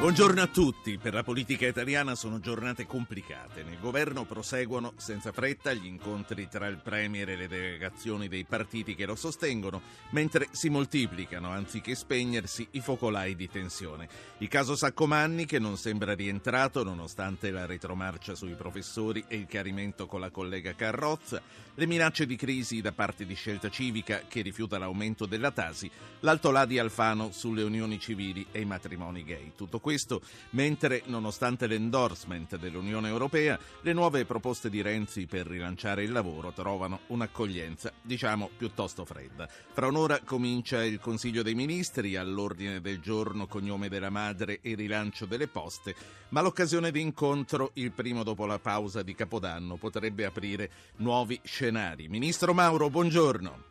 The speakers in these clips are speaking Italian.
Buongiorno a tutti. Per la politica italiana sono giornate complicate. Nel governo proseguono senza fretta gli incontri tra il Premier e le delegazioni dei partiti che lo sostengono, mentre si moltiplicano, anziché spegnersi, i focolai di tensione. Il caso Saccomanni, che non sembra rientrato nonostante la retromarcia sui professori e il chiarimento con la collega Carrozza, le minacce di crisi da parte di Scelta Civica, che rifiuta l'aumento della Tasi, l'alto là di Alfano sulle unioni civili e i matrimoni gay. Tutto questo questo mentre, nonostante l'endorsement dell'Unione Europea, le nuove proposte di Renzi per rilanciare il lavoro trovano un'accoglienza, diciamo, piuttosto fredda. Fra un'ora comincia il Consiglio dei Ministri, all'ordine del giorno cognome della madre e rilancio delle poste, ma l'occasione di incontro, il primo dopo la pausa di Capodanno, potrebbe aprire nuovi scenari. Ministro Mauro, buongiorno.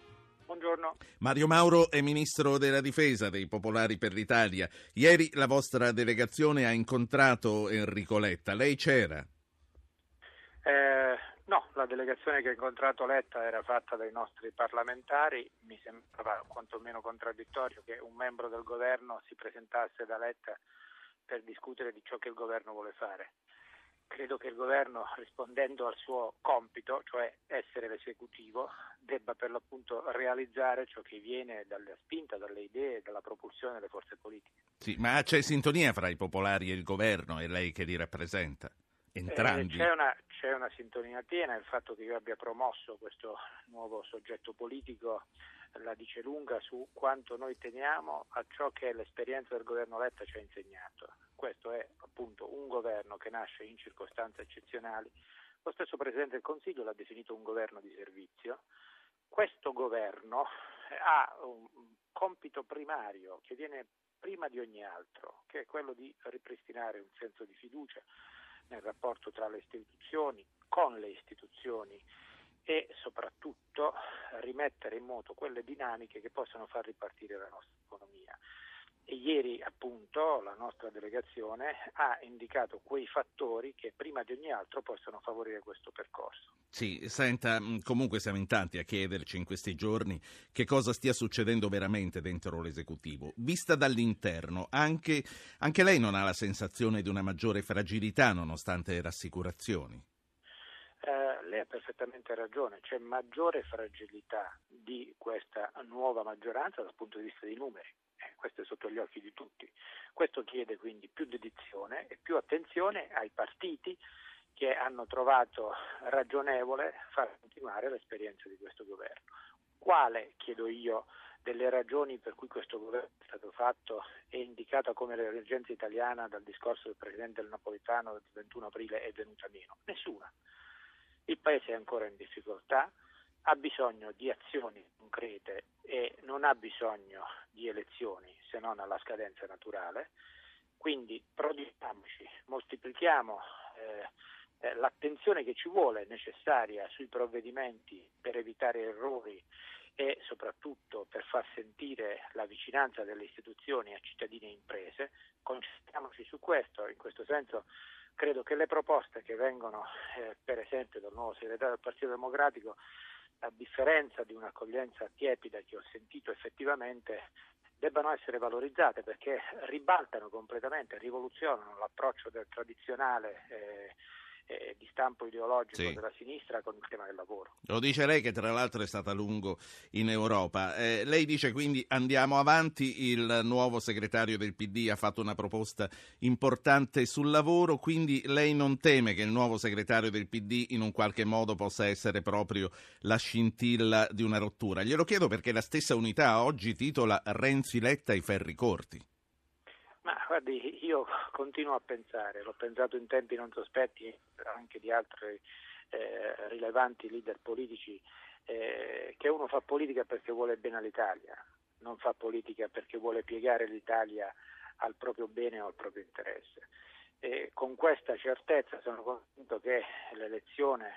Buongiorno. Mario Mauro è ministro della difesa dei Popolari per l'Italia. Ieri la vostra delegazione ha incontrato Enrico Letta. Lei c'era? Eh, no, la delegazione che ha incontrato Letta era fatta dai nostri parlamentari. Mi sembrava quantomeno contraddittorio che un membro del governo si presentasse da Letta per discutere di ciò che il governo vuole fare credo che il governo, rispondendo al suo compito, cioè essere l'esecutivo, debba per l'appunto realizzare ciò che viene dalla spinta, dalle idee, dalla propulsione delle forze politiche. Sì, ma c'è sintonia fra i popolari e il governo e lei che li rappresenta? Entrambi. Eh, c'è, una, c'è una sintonia piena, il fatto che io abbia promosso questo nuovo soggetto politico la dice lunga su quanto noi teniamo a ciò che l'esperienza del governo Letta ci ha insegnato. Questo è appunto un governo che nasce in circostanze eccezionali. Lo stesso Presidente del Consiglio l'ha definito un governo di servizio. Questo governo ha un compito primario che viene prima di ogni altro, che è quello di ripristinare un senso di fiducia nel rapporto tra le istituzioni, con le istituzioni e soprattutto rimettere in moto quelle dinamiche che possono far ripartire la nostra economia. E ieri appunto la nostra delegazione ha indicato quei fattori che prima di ogni altro possono favorire questo percorso. Sì, senta, mm, comunque siamo in tanti a chiederci in questi giorni che cosa stia succedendo veramente dentro l'esecutivo. Vista dall'interno, anche, anche lei non ha la sensazione di una maggiore fragilità nonostante le rassicurazioni? Eh, lei ha perfettamente ragione, c'è maggiore fragilità di questa nuova maggioranza dal punto di vista dei numeri, eh, questo è sotto gli occhi di tutti. Questo chiede quindi più dedizione e più attenzione ai partiti che hanno trovato ragionevole far continuare l'esperienza di questo governo. Quale, chiedo io, delle ragioni per cui questo governo è stato fatto e indicata come l'emergenza italiana dal discorso del Presidente del Napolitano del 21 aprile è venuta meno? Nessuna. Il Paese è ancora in difficoltà, ha bisogno di azioni concrete e non ha bisogno di elezioni se non alla scadenza naturale. Quindi prodighiamoci, moltiplichiamo eh, eh, l'attenzione che ci vuole necessaria sui provvedimenti per evitare errori e soprattutto per far sentire la vicinanza delle istituzioni a cittadini e imprese. Concentriamoci su questo, in questo senso credo che le proposte che vengono eh, per esempio dal nuovo segretario del Partito Democratico, a differenza di un'accoglienza tiepida che ho sentito effettivamente, debbano essere valorizzate perché ribaltano completamente, rivoluzionano l'approccio del tradizionale eh, eh, di stampo ideologico sì. della sinistra con il tema del lavoro. Lo dice lei che tra l'altro è stata a lungo in Europa. Eh, lei dice quindi andiamo avanti, il nuovo segretario del PD ha fatto una proposta importante sul lavoro, quindi lei non teme che il nuovo segretario del PD in un qualche modo possa essere proprio la scintilla di una rottura. Glielo chiedo perché la stessa unità oggi titola Renzi Letta ai ferri corti. Guardi, io continuo a pensare, l'ho pensato in tempi non sospetti anche di altri eh, rilevanti leader politici, eh, che uno fa politica perché vuole bene all'Italia, non fa politica perché vuole piegare l'Italia al proprio bene o al proprio interesse. E con questa certezza sono convinto che l'elezione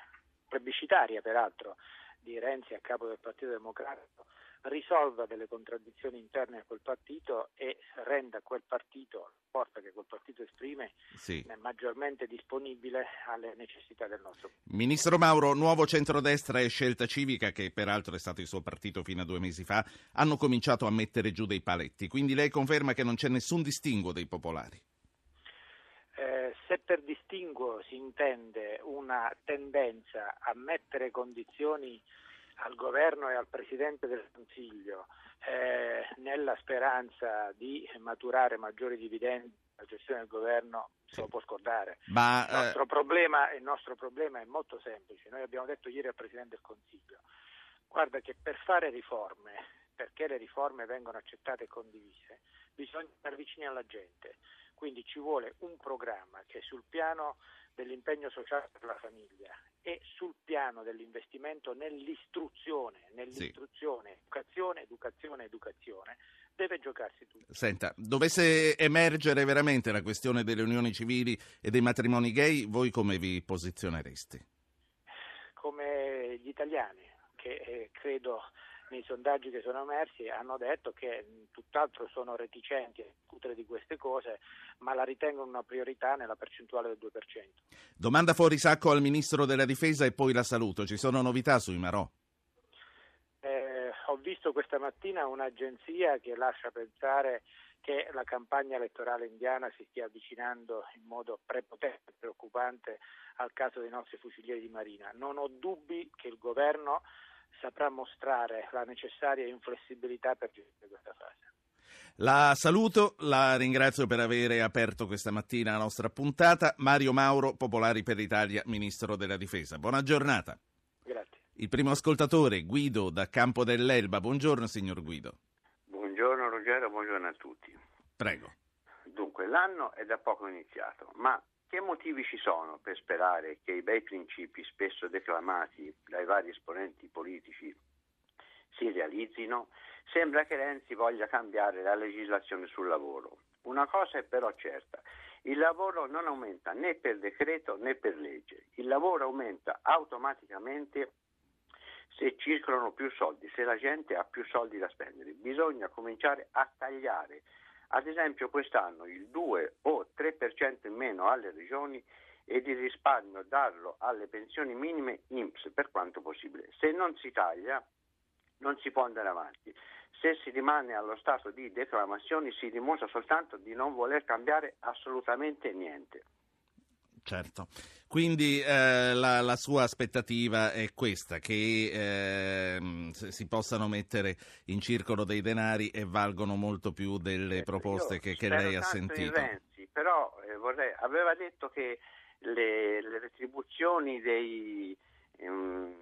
plebiscitaria, peraltro, di Renzi a capo del Partito Democratico risolva delle contraddizioni interne a quel partito e renda quel partito, porta che quel partito esprime, sì. maggiormente disponibile alle necessità del nostro. Ministro Mauro, nuovo centrodestra e scelta civica, che peraltro è stato il suo partito fino a due mesi fa, hanno cominciato a mettere giù dei paletti, quindi lei conferma che non c'è nessun distinguo dei popolari? Eh, se per distinguo si intende una tendenza a mettere condizioni al governo e al Presidente del Consiglio eh, nella speranza di maturare maggiori dividendi la gestione del governo se lo può scordare. Ma, il, nostro eh... problema, il nostro problema è molto semplice. Noi abbiamo detto ieri al Presidente del Consiglio, guarda che per fare riforme, perché le riforme vengono accettate e condivise, bisogna stare vicini alla gente. Quindi ci vuole un programma che sul piano dell'impegno sociale per la famiglia e sul piano dell'investimento nell'istruzione, nell'istruzione, sì. educazione, educazione, educazione, deve giocarsi tutto. Senta, dovesse emergere veramente la questione delle unioni civili e dei matrimoni gay, voi come vi posizionereste? Come gli italiani, che eh, credo nei sondaggi che sono emersi hanno detto che tutt'altro sono reticenti a discutere di queste cose, ma la ritengono una priorità nella percentuale del 2%. Domanda fuori sacco al Ministro della Difesa e poi la saluto. Ci sono novità sui Marò? Eh, ho visto questa mattina un'agenzia che lascia pensare che la campagna elettorale indiana si stia avvicinando in modo prepotente e preoccupante al caso dei nostri fucilieri di marina. Non ho dubbi che il governo saprà mostrare la necessaria inflessibilità per gestire questa fase. La saluto, la ringrazio per aver aperto questa mattina la nostra puntata. Mario Mauro, Popolari per l'Italia, Ministro della Difesa. Buona giornata. Grazie. Il primo ascoltatore, Guido da Campo dell'Elba. Buongiorno, signor Guido. Buongiorno Ruggero, buongiorno a tutti. Prego. Dunque, l'anno è da poco iniziato, ma che motivi ci sono per sperare che i bei principi spesso declamati dai vari esponenti politici si realizzino? Sembra che Renzi voglia cambiare la legislazione sul lavoro. Una cosa è però certa, il lavoro non aumenta né per decreto né per legge, il lavoro aumenta automaticamente se circolano più soldi, se la gente ha più soldi da spendere. Bisogna cominciare a tagliare ad esempio quest'anno il 2 o 3% in meno alle regioni e di risparmio darlo alle pensioni minime INPS per quanto possibile. Se non si taglia non si può andare avanti. Se si rimane allo stato di declamazioni si dimostra soltanto di non voler cambiare assolutamente niente. Certo, quindi eh, la, la, sua aspettativa è questa, che eh, si possano mettere in circolo dei denari e valgono molto più delle eh, proposte che, che lei ha sentito. Renzi, però eh, vorrei, aveva detto che le, le retribuzioni dei, um,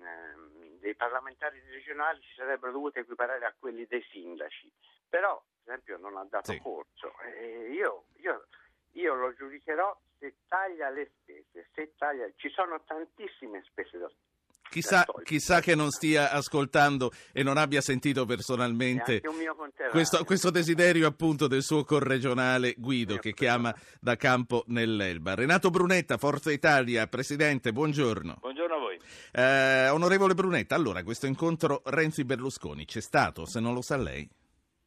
dei, parlamentari regionali si sarebbero dovute equiparare a quelli dei sindaci, però per esempio non ha dato sì. corso. Io, io, lo giudicherò se taglia le spese, se taglia, ci sono tantissime spese da Chissà, chissà, che non stia ascoltando e non abbia sentito personalmente questo, questo, desiderio appunto del suo corregionale Guido che chiama da campo nell'Elba. Renato Brunetta, Forza Italia, Presidente, buongiorno. Buongiorno a voi. Eh, onorevole Brunetta, allora questo incontro Renzi-Berlusconi c'è stato, se non lo sa lei?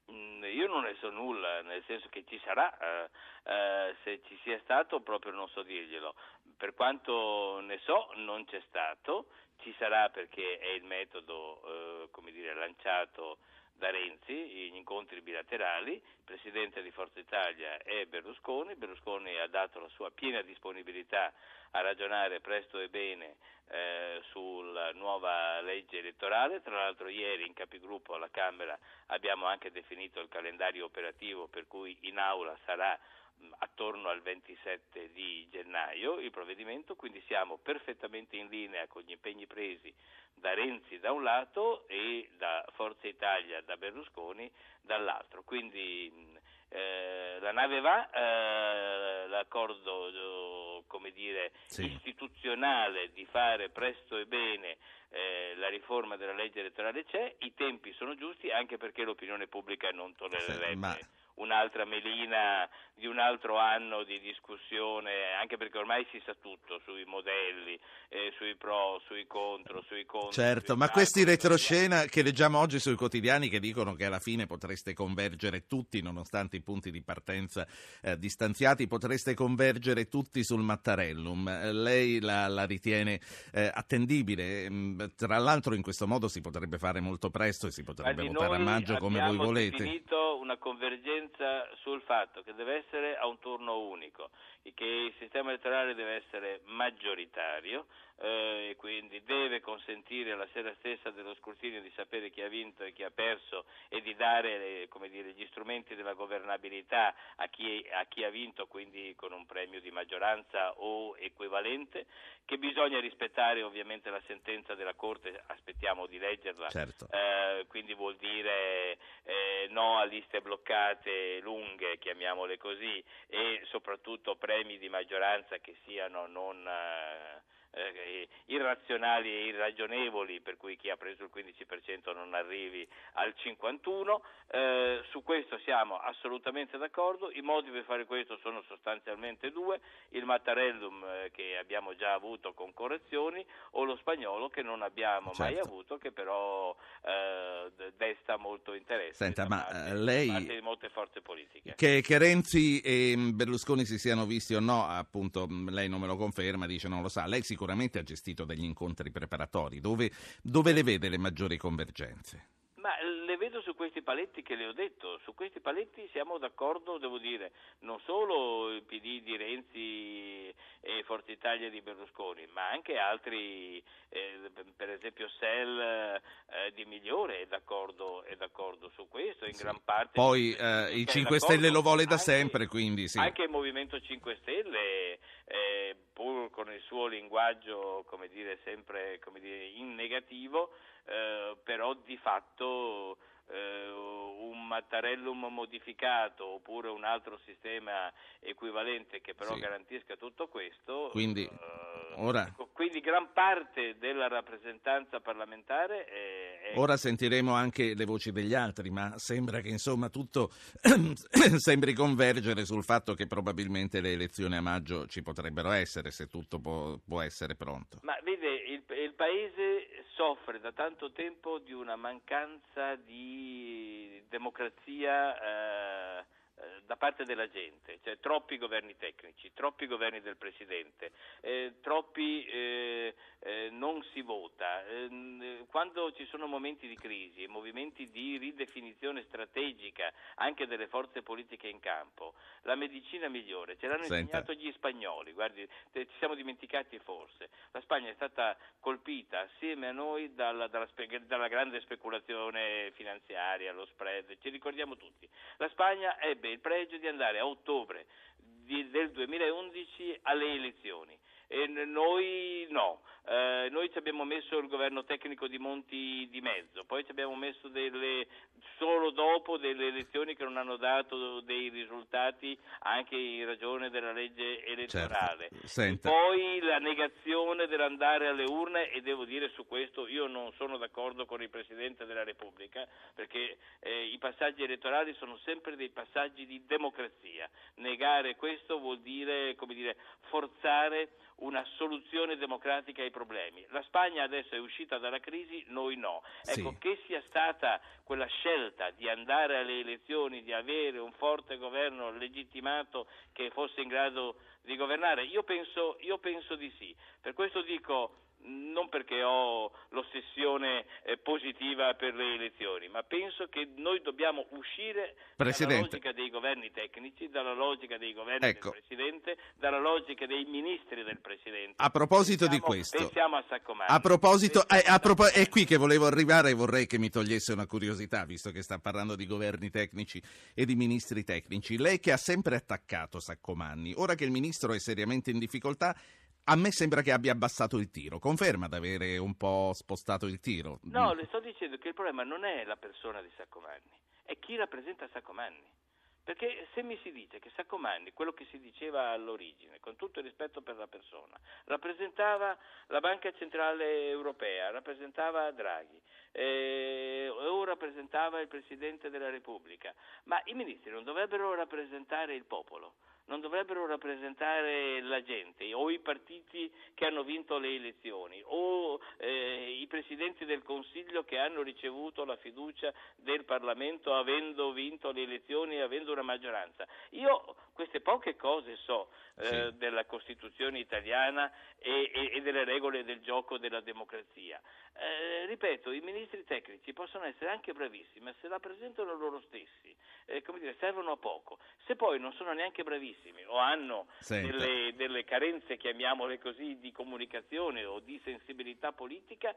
Mm, io non ne so nulla, nel senso che ci sarà... Eh eh, se ci sia stato proprio non so dirglielo. Per quanto ne so non c'è stato, ci sarà perché è il metodo eh, dire, lanciato da Renzi, gli incontri bilaterali, il Presidente di Forza Italia è Berlusconi, Berlusconi ha dato la sua piena disponibilità a ragionare presto e bene eh, sulla nuova legge elettorale, tra l'altro ieri in capigruppo alla Camera abbiamo anche definito il calendario operativo per cui in aula sarà attorno al 27 di gennaio il provvedimento, quindi siamo perfettamente in linea con gli impegni presi da Renzi da un lato e da Forza Italia da Berlusconi dall'altro. Quindi eh, la nave va, eh, l'accordo come dire, sì. istituzionale di fare presto e bene eh, la riforma della legge elettorale c'è, i tempi sono giusti anche perché l'opinione pubblica non tollererebbe. Sì, ma un'altra melina di un altro anno di discussione, anche perché ormai si sa tutto sui modelli, eh, sui pro, sui contro, sui contro. Certo, sui ma questi retroscena che leggiamo oggi sui quotidiani che dicono che alla fine potreste convergere tutti, nonostante i punti di partenza eh, distanziati, potreste convergere tutti sul Mattarellum. Eh, lei la, la ritiene eh, attendibile? Mm, Tra l'altro in questo modo si potrebbe fare molto presto e si potrebbe votare a maggio come voi volete. definito una convergenza sul fatto che deve essere a un turno unico, che il sistema elettorale deve essere maggioritario eh, e quindi deve consentire la sera stessa dello scrutinio di sapere chi ha vinto e chi ha perso e di dare come dire, gli strumenti della governabilità a chi, a chi ha vinto, quindi con un premio di maggioranza o equivalente, che bisogna rispettare ovviamente la sentenza della Corte, aspettiamo di leggerla, Certo. eh, quindi vuol dire eh, no a liste bloccate lunghe, chiamiamole così, e soprattutto premi di maggioranza che siano non eh, eh, irrazionali e irragionevoli, per cui chi ha preso il 15% non arrivi al 51%. Eh, su questo siamo assolutamente d'accordo. I modi per fare questo sono sostanzialmente due: il Mattarellum eh, che abbiamo già avuto con correzioni o lo spagnolo che non abbiamo mai Certo. avuto, che però eh, desta molto interesse Senta, ma, parte- eh, lei- parte di molte forze politiche. Che, che Renzi e mm, Berlusconi si siano visti o no, appunto, mm, lei non me lo conferma, dice non lo sa. Lei sicuramente ha gestito degli incontri preparatori. Dove, dove le vede le maggiori convergenze? Ma le vedo su questi paletti che le ho detto, su questi paletti siamo d'accordo, devo dire, non solo il PD di Renzi e Forza Italia di Berlusconi, ma anche altri, eh, per esempio Sell eh, di Migliore è d'accordo, è d'accordo su questo, in Sì. gran parte... Poi eh, i è 5 d'accordo, Stelle lo vuole da anche- sempre, quindi sì. Anche il Movimento 5 Stelle, eh, con il suo linguaggio, come dire, sempre come dire, in negativo, eh, però di fatto eh, un Mattarellum modificato oppure un altro sistema equivalente che però Sì. garantisca tutto questo. Quindi, eh, ora- ecco, quindi gran parte della rappresentanza parlamentare è, è Ora sentiremo anche le voci degli altri, ma sembra che insomma tutto sembri convergere sul fatto che probabilmente le elezioni a maggio ci potrebbero essere se tutto può, può essere pronto. Ma vede, il, il Paese soffre da tanto tempo di una mancanza di democrazia eh, da parte della gente, cioè troppi governi tecnici, troppi governi del Presidente, eh, troppi eh, eh, non si vota. Eh, quando ci sono momenti di crisi e movimenti di ridefinizione strategica anche delle forze politiche in campo, la medicina migliore ce l'hanno Senta. insegnato gli spagnoli, guardi, te- ci siamo dimenticati forse. La Spagna è stata colpita assieme a noi dalla, dalla spe- dalla grande speculazione finanziaria, lo spread, ci ricordiamo tutti. La Spagna ebbe il pregio di andare a ottobre di- del 2011 alle elezioni. E noi no, Eh, noi ci abbiamo messo il governo tecnico di Monti di mezzo, poi ci abbiamo messo delle, solo dopo delle elezioni che non hanno dato dei risultati anche in ragione della legge elettorale. Certo. Poi la negazione dell'andare alle urne e devo dire su questo io non sono d'accordo con il Presidente della Repubblica perché eh, i passaggi elettorali sono sempre dei passaggi di democrazia. Negare questo vuol dire, come dire forzare una soluzione democratica ai problemi. La Spagna adesso è uscita dalla crisi, noi no. Ecco, Sì. che sia stata quella scelta di andare alle elezioni, di avere un forte governo legittimato che fosse in grado di governare, io penso, io penso di sì. Per questo dico non perché ho l'ossessione eh, positiva per le elezioni, ma penso che noi dobbiamo uscire Presidente. dalla logica dei governi tecnici, dalla logica dei governi Ecco. del Presidente, dalla logica dei ministri del Presidente. A proposito di Pensiamo- questo, pensiamo a Saccomanni. A proposito, eh, a propo- è qui che volevo arrivare e vorrei che mi togliesse una curiosità, visto che sta parlando di governi tecnici e di ministri tecnici. Lei che ha sempre attaccato Saccomanni, ora che il ministro è seriamente in difficoltà, a me sembra che abbia abbassato il tiro. Conferma di avere un po' spostato il tiro? No, le sto dicendo che il problema non è la persona di Saccomanni, è chi rappresenta Saccomanni. Perché se mi si dice che Saccomanni, quello che si diceva all'origine, con tutto il rispetto per la persona, rappresentava la Banca Centrale Europea, rappresentava Draghi, eh, o rappresentava il Presidente della Repubblica, ma i ministri non dovrebbero rappresentare il popolo non dovrebbero rappresentare la gente o i partiti che hanno vinto le elezioni o eh, i presidenti del Consiglio che hanno ricevuto la fiducia del Parlamento avendo vinto le elezioni e avendo una maggioranza. Io queste poche cose so eh, sì. della Costituzione italiana e, e, e, delle regole del gioco della democrazia. Eh, ripeto, i ministri tecnici possono essere anche bravissimi, ma se la presentano loro stessi, eh, come dire, servono a poco. Se poi non sono neanche bravissimi o hanno delle, delle carenze, chiamiamole così, di comunicazione o di sensibilità politica,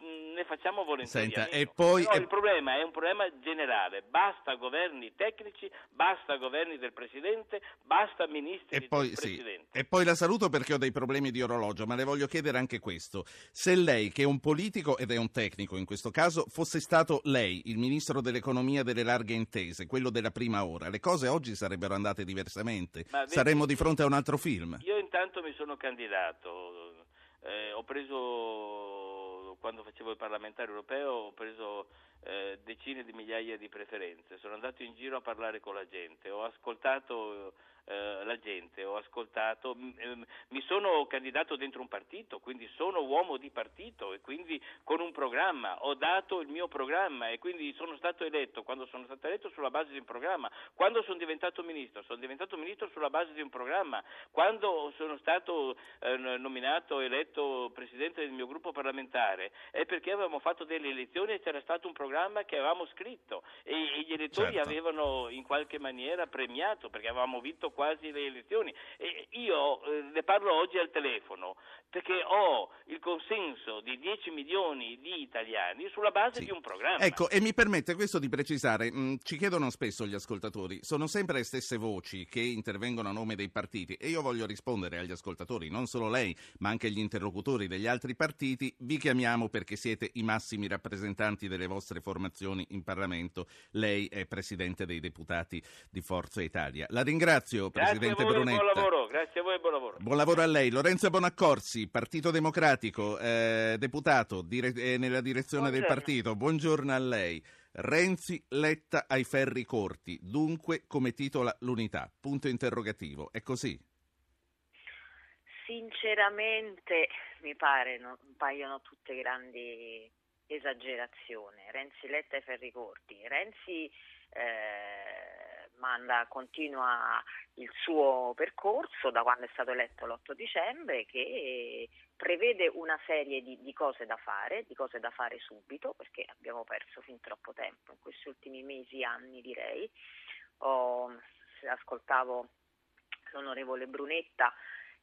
ne facciamo volentieri. e poi, e... il problema è un problema generale, basta governi tecnici, basta governi del Presidente, basta ministri e poi, del sì. Presidente. E poi la saluto perché ho dei problemi di orologio, ma le voglio chiedere anche questo. Se lei, che è un politico ed è un tecnico in questo caso, fosse stato lei il Ministro dell'Economia delle larghe intese, quello della prima ora, le cose oggi sarebbero andate diversamente. Vedi, Saremmo di fronte a un altro film. Io intanto mi sono candidato, eh, ho preso quando facevo il parlamentare europeo ho preso eh, decine di migliaia di preferenze, sono andato in giro a parlare con la gente, ho ascoltato eh, la gente, ho ascoltato, m- mi sono candidato dentro un partito, quindi sono uomo di partito e quindi con un programma, ho dato il mio programma e quindi sono stato eletto, quando sono stato eletto sulla base di un programma, quando sono diventato ministro, sono diventato ministro sulla base di un programma, quando sono stato eh, nominato, eletto presidente del mio gruppo parlamentare è perché avevamo fatto delle elezioni e c'era stato un programma che avevamo scritto e, e gli elettori certo. avevano in qualche maniera premiato perché avevamo vinto quasi le elezioni. E io eh, ne parlo oggi al telefono perché ho il consenso di 10 milioni di italiani sulla base sì. di un programma. Ecco, e mi permette questo di precisare, mh, mm, ci chiedono spesso gli ascoltatori, sono sempre le stesse voci che intervengono a nome dei partiti e io voglio rispondere agli ascoltatori, non solo lei, ma anche gli interlocutori degli altri partiti, vi chiamiamo perché siete i massimi rappresentanti delle vostre formazioni in Parlamento, lei è Presidente dei deputati di Forza Italia. La ringrazio Presidente voi, Brunetta. Buon lavoro, grazie a voi e buon lavoro. Buon lavoro a lei. Lorenzo Bonaccorsi, Partito Democratico, eh, deputato dire- eh, nella direzione Buongiorno. del partito. Buongiorno a lei. Renzi Letta ai ferri corti, dunque come titola l'unità? Punto interrogativo. È così? Sinceramente mi pare non paiono tutte grandi esagerazioni. Renzi Letta ai ferri corti. Renzi eh, manda, continua il suo percorso da quando è stato eletto l'8 dicembre che prevede una serie di, di, cose da fare, di cose da fare subito perché abbiamo perso fin troppo tempo in questi ultimi mesi, anni direi. Ho, ascoltavo l'onorevole Brunetta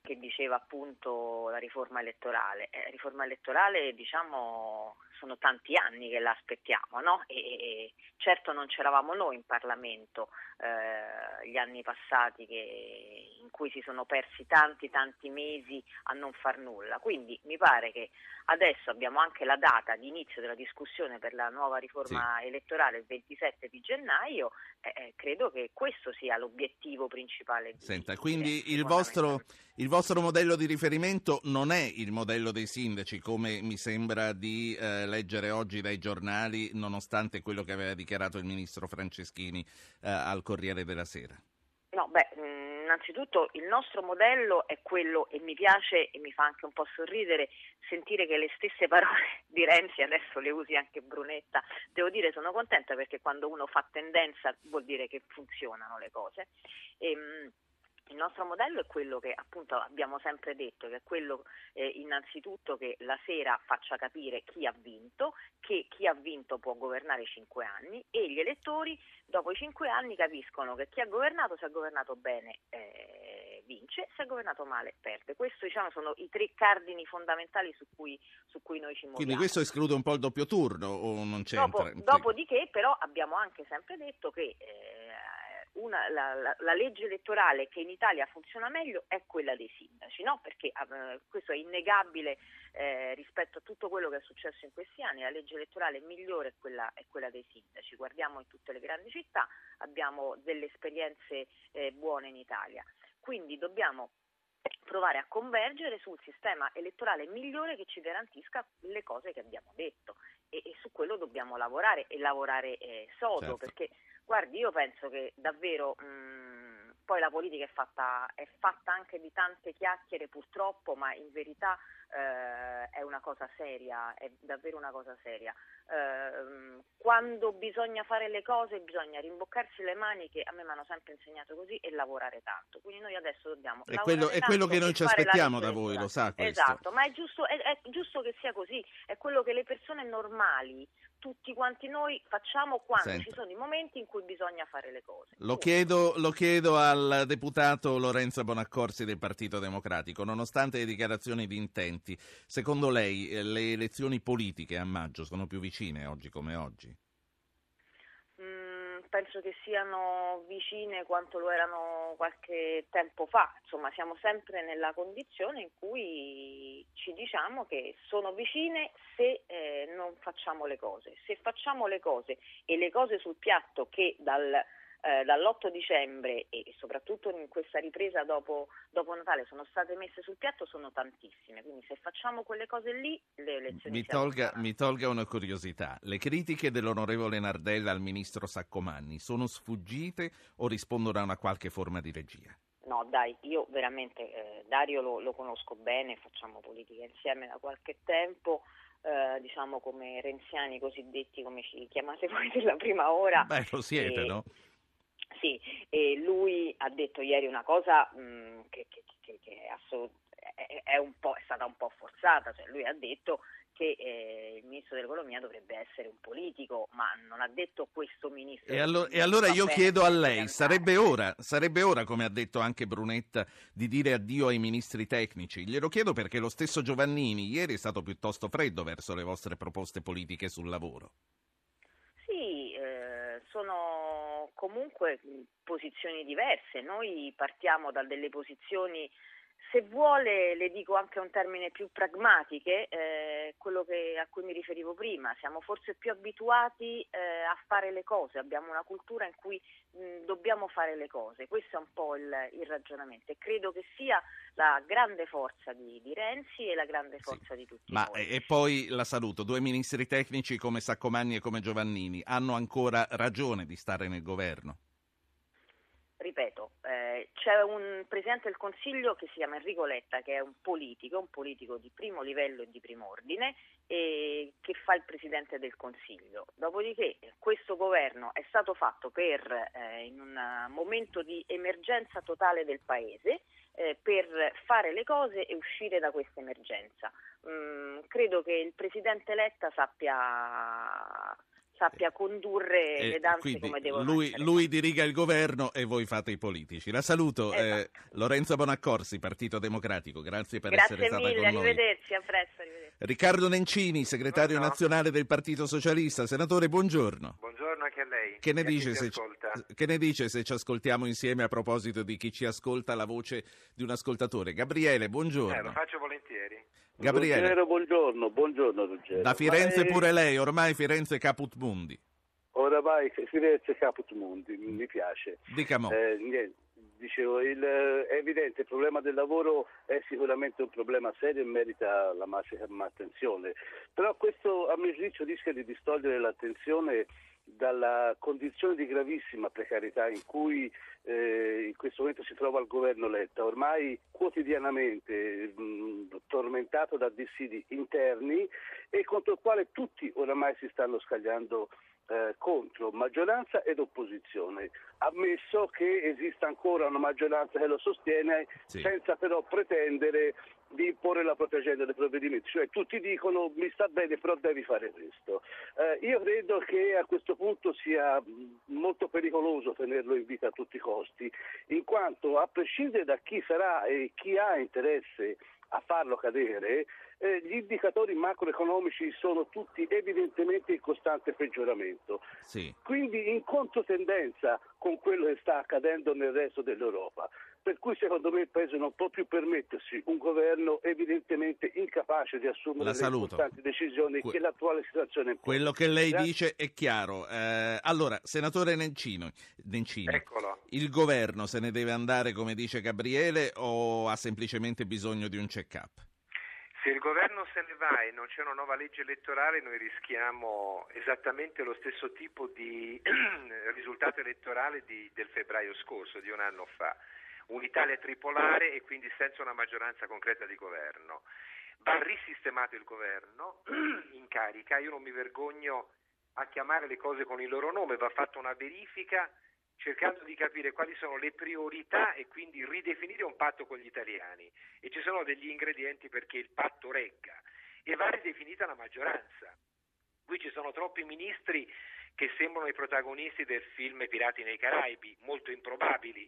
che diceva appunto la riforma elettorale. Eh, riforma elettorale diciamo sono tanti anni che la aspettiamo, no? e, certo non c'eravamo noi in Parlamento eh, gli anni passati che, in cui si sono persi tanti tanti mesi a non far nulla, quindi mi pare che adesso abbiamo anche la data di inizio della discussione per la nuova riforma sì. elettorale il 27 di gennaio, eh, eh, credo che questo sia l'obiettivo principale. Di, Senta, quindi di il, vostro, il vostro modello di riferimento non è il modello dei sindaci come mi sembra di eh, leggere oggi dai giornali, nonostante quello che aveva dichiarato il ministro Franceschini eh, al Corriere della Sera? No, beh, mm, innanzitutto il nostro modello è quello, e mi piace e mi fa anche un po' sorridere sentire che le stesse parole di Renzi adesso le usi anche Brunetta. Devo dire sono contenta perché quando uno fa tendenza vuol dire che funzionano le cose. E, ehm, il nostro modello è quello che appunto abbiamo sempre detto, che è quello eh, innanzitutto che la sera faccia capire chi ha vinto, che chi ha vinto può governare cinque anni e gli elettori dopo i cinque anni capiscono che chi ha governato, se ha governato bene eh, vince, se ha governato male perde. Questi diciamo, sono i tre cardini fondamentali su cui, su cui, noi ci muoviamo. Quindi questo esclude un po' il doppio turno o non c'entra? Dopo, dopodiché però abbiamo anche sempre detto che... Eh, una, la, la, la, legge elettorale che in Italia funziona meglio è quella dei sindaci, no? perché eh, questo è innegabile eh, rispetto a tutto quello che è successo in questi anni, la legge elettorale migliore è quella, è quella dei sindaci, guardiamo in tutte le grandi città, abbiamo delle esperienze eh, buone in Italia, quindi dobbiamo provare a convergere sul sistema elettorale migliore che ci garantisca le cose che abbiamo detto e, e, su quello dobbiamo lavorare e lavorare eh, sodo, certo. perché guardi, io penso che davvero... Mh, mm, poi la politica è fatta, è fatta, anche di tante chiacchiere purtroppo, ma in verità eh, è una cosa seria, è davvero una cosa seria. Eh, quando bisogna fare le cose bisogna rimboccarsi le maniche, a me mi hanno sempre insegnato così, e lavorare tanto. Quindi noi adesso dobbiamo... È quello, è quello che noi ci aspettiamo da voi, lo sa questo. Esatto, ma è giusto, è, è giusto che sia così, è quello che le persone normali tutti quanti noi facciamo quando Senta. ci sono i momenti in cui bisogna fare le cose. Lo chiedo, lo chiedo, al deputato Lorenzo Bonaccorsi del Partito Democratico, nonostante le dichiarazioni di intenti, secondo lei eh, le elezioni politiche a maggio sono più vicine oggi come oggi? Penso che siano vicine quanto lo erano qualche tempo fa, insomma siamo sempre nella condizione in cui ci diciamo che sono vicine se eh, non facciamo le cose, se facciamo le cose e le cose sul piatto che dal eh, dall'8 dicembre e soprattutto in questa ripresa dopo, dopo, Natale sono state messe sul piatto sono tantissime, quindi se facciamo quelle cose lì le elezioni mi tolga, mi tolga una curiosità, le critiche dell'onorevole Nardella al ministro Saccomanni sono sfuggite o rispondono a una qualche forma di regia? No, dai, io veramente eh, Dario lo, lo, conosco bene, facciamo politica insieme da qualche tempo. Eh, diciamo come renziani cosiddetti, come ci chiamate voi della prima ora. Beh, lo siete, e, no? Sì, e lui ha detto ieri una cosa mh, mm, che, che, che, che è, assolut- è, è, è, stata un po' forzata, cioè lui ha detto che eh, il ministro dell'economia dovrebbe essere un politico, ma non ha detto questo ministro. E, allo- e allora io chiedo a lei, sarebbe ora, sarebbe ora, come ha detto anche Brunetta, di dire addio ai ministri tecnici? Glielo chiedo perché lo stesso Giovannini ieri è stato piuttosto freddo verso le vostre proposte politiche sul lavoro. Sì, eh, sono comunque posizioni diverse. Noi partiamo da delle posizioni se vuole, le dico anche un termine più pragmatiche, eh, quello che, a cui mi riferivo prima, siamo forse più abituati eh, a fare le cose, abbiamo una cultura in cui mh, dobbiamo fare le cose, questo è un po' il, il, ragionamento e credo che sia la grande forza di, di Renzi e la grande forza sì. di tutti Ma, noi. E poi la saluto, due ministri tecnici come Saccomanni e come Giovannini hanno ancora ragione di stare nel governo? Ripeto, eh, c'è un Presidente del Consiglio che si chiama Enrico Letta, che è un politico, un politico di primo livello e di primo ordine, e che fa il Presidente del Consiglio. Dopodiché questo governo è stato fatto per, eh, in un momento di emergenza totale del Paese, eh, per fare le cose e uscire da questa emergenza. Mm, credo che il Presidente Letta sappia sappia condurre eh, le danze come devono lui, essere. Lui diriga il governo e voi fate i politici. La saluto, eh, esatto. eh, Lorenzo Bonaccorsi, Partito Democratico, grazie per grazie essere mille, stata con noi. Arrivederci, a presto. Arrivederci. Riccardo Nencini, segretario buongiorno. nazionale del Partito Socialista. Senatore, buongiorno. Buongiorno anche a lei. Che ne, dice se ci, che ne dice se ci ascoltiamo insieme a proposito di chi ci ascolta la voce di un ascoltatore? Gabriele, buongiorno. Eh, lo faccio volentieri. Gabriele. Ruggero, buongiorno, buongiorno Ruggero. Da Firenze è... pure lei, ormai Firenze caput mundi. Oramai Firenze caput mundi, mi piace. Dica mo. Eh, niente, dicevo, il, è evidente, il problema del lavoro è sicuramente un problema serio e merita la massima attenzione, però questo a mio giudizio rischia di distogliere l'attenzione dalla condizione di gravissima precarietà in cui eh, in questo momento si trova il governo Letta, ormai quotidianamente mh, tormentato da dissidi interni e contro il quale tutti oramai si stanno scagliando eh, contro maggioranza ed opposizione, ammesso che esista ancora una maggioranza che lo sostiene sì. senza però pretendere di imporre la propria agenda dei provvedimenti, cioè tutti dicono mi sta bene però devi fare questo. Eh, io credo che a questo punto sia molto pericoloso tenerlo in vita a tutti i costi, in quanto a prescindere da chi sarà e chi ha interesse a farlo cadere, eh, gli indicatori macroeconomici sono tutti evidentemente in costante peggioramento. Sì. Quindi in controtendenza con quello che sta accadendo nel resto dell'Europa. Per cui secondo me il Paese non può più permettersi un governo evidentemente incapace di assumere le importanti decisioni que- che l'attuale situazione impone. Quello che lei Grazie. dice è chiaro. Eh, allora, senatore Nencino, Nencino il governo se ne deve andare come dice Gabriele o ha semplicemente bisogno di un check-up? Se il governo se ne va e non c'è una nuova legge elettorale, noi rischiamo esattamente lo stesso tipo di risultato elettorale di, del febbraio scorso, di un anno fa. Un'Italia tripolare e quindi senza una maggioranza concreta di governo. Va risistemato il governo in carica, io non mi vergogno a chiamare le cose con il loro nome, va fatta una verifica cercando di capire quali sono le priorità e quindi ridefinire un patto con gli italiani. E ci sono degli ingredienti perché il patto regga e va ridefinita la maggioranza. Qui ci sono troppi ministri che sembrano i protagonisti del film Pirati nei Caraibi, molto improbabili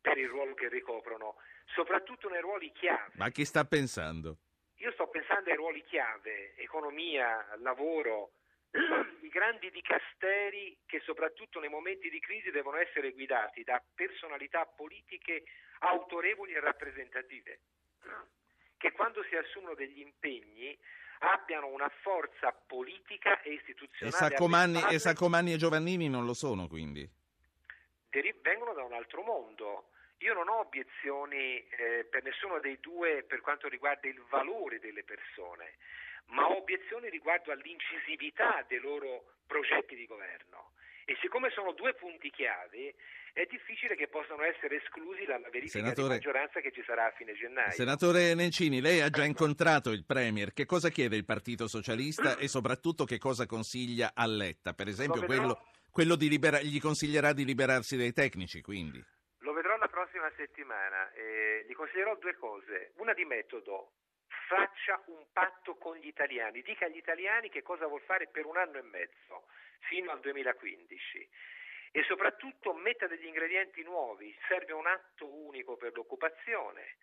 per il ruolo che ricoprono, soprattutto nei ruoli chiave. Ma chi sta pensando? Io sto pensando ai ruoli chiave, economia, lavoro, i grandi dicasteri che soprattutto nei momenti di crisi devono essere guidati da personalità politiche autorevoli e rappresentative, che quando si assumono degli impegni abbiano una forza politica e istituzionale. E Saccomanni, e, Saccomanni e Giovannini non lo sono quindi? Vengono da un altro mondo. Io non ho obiezioni eh, per nessuno dei due per quanto riguarda il valore delle persone ma ho obiezioni riguardo all'incisività dei loro progetti di governo. E siccome sono due punti chiave, è difficile che possano essere esclusi dalla verifica Senatore... di maggioranza che ci sarà a fine gennaio. Senatore Nencini, lei ha già incontrato il Premier. Che cosa chiede il Partito Socialista e soprattutto che cosa consiglia a Letta? Per esempio, quello, quello libera... gli consiglierà di liberarsi dai tecnici, quindi? Lo vedrò la prossima settimana. Eh, gli consiglierò due cose. Una di metodo, faccia un patto con gli italiani, dica agli italiani che cosa vuol fare per un anno e mezzo, fino al 2015 e soprattutto metta degli ingredienti nuovi, serve un atto unico per l'occupazione,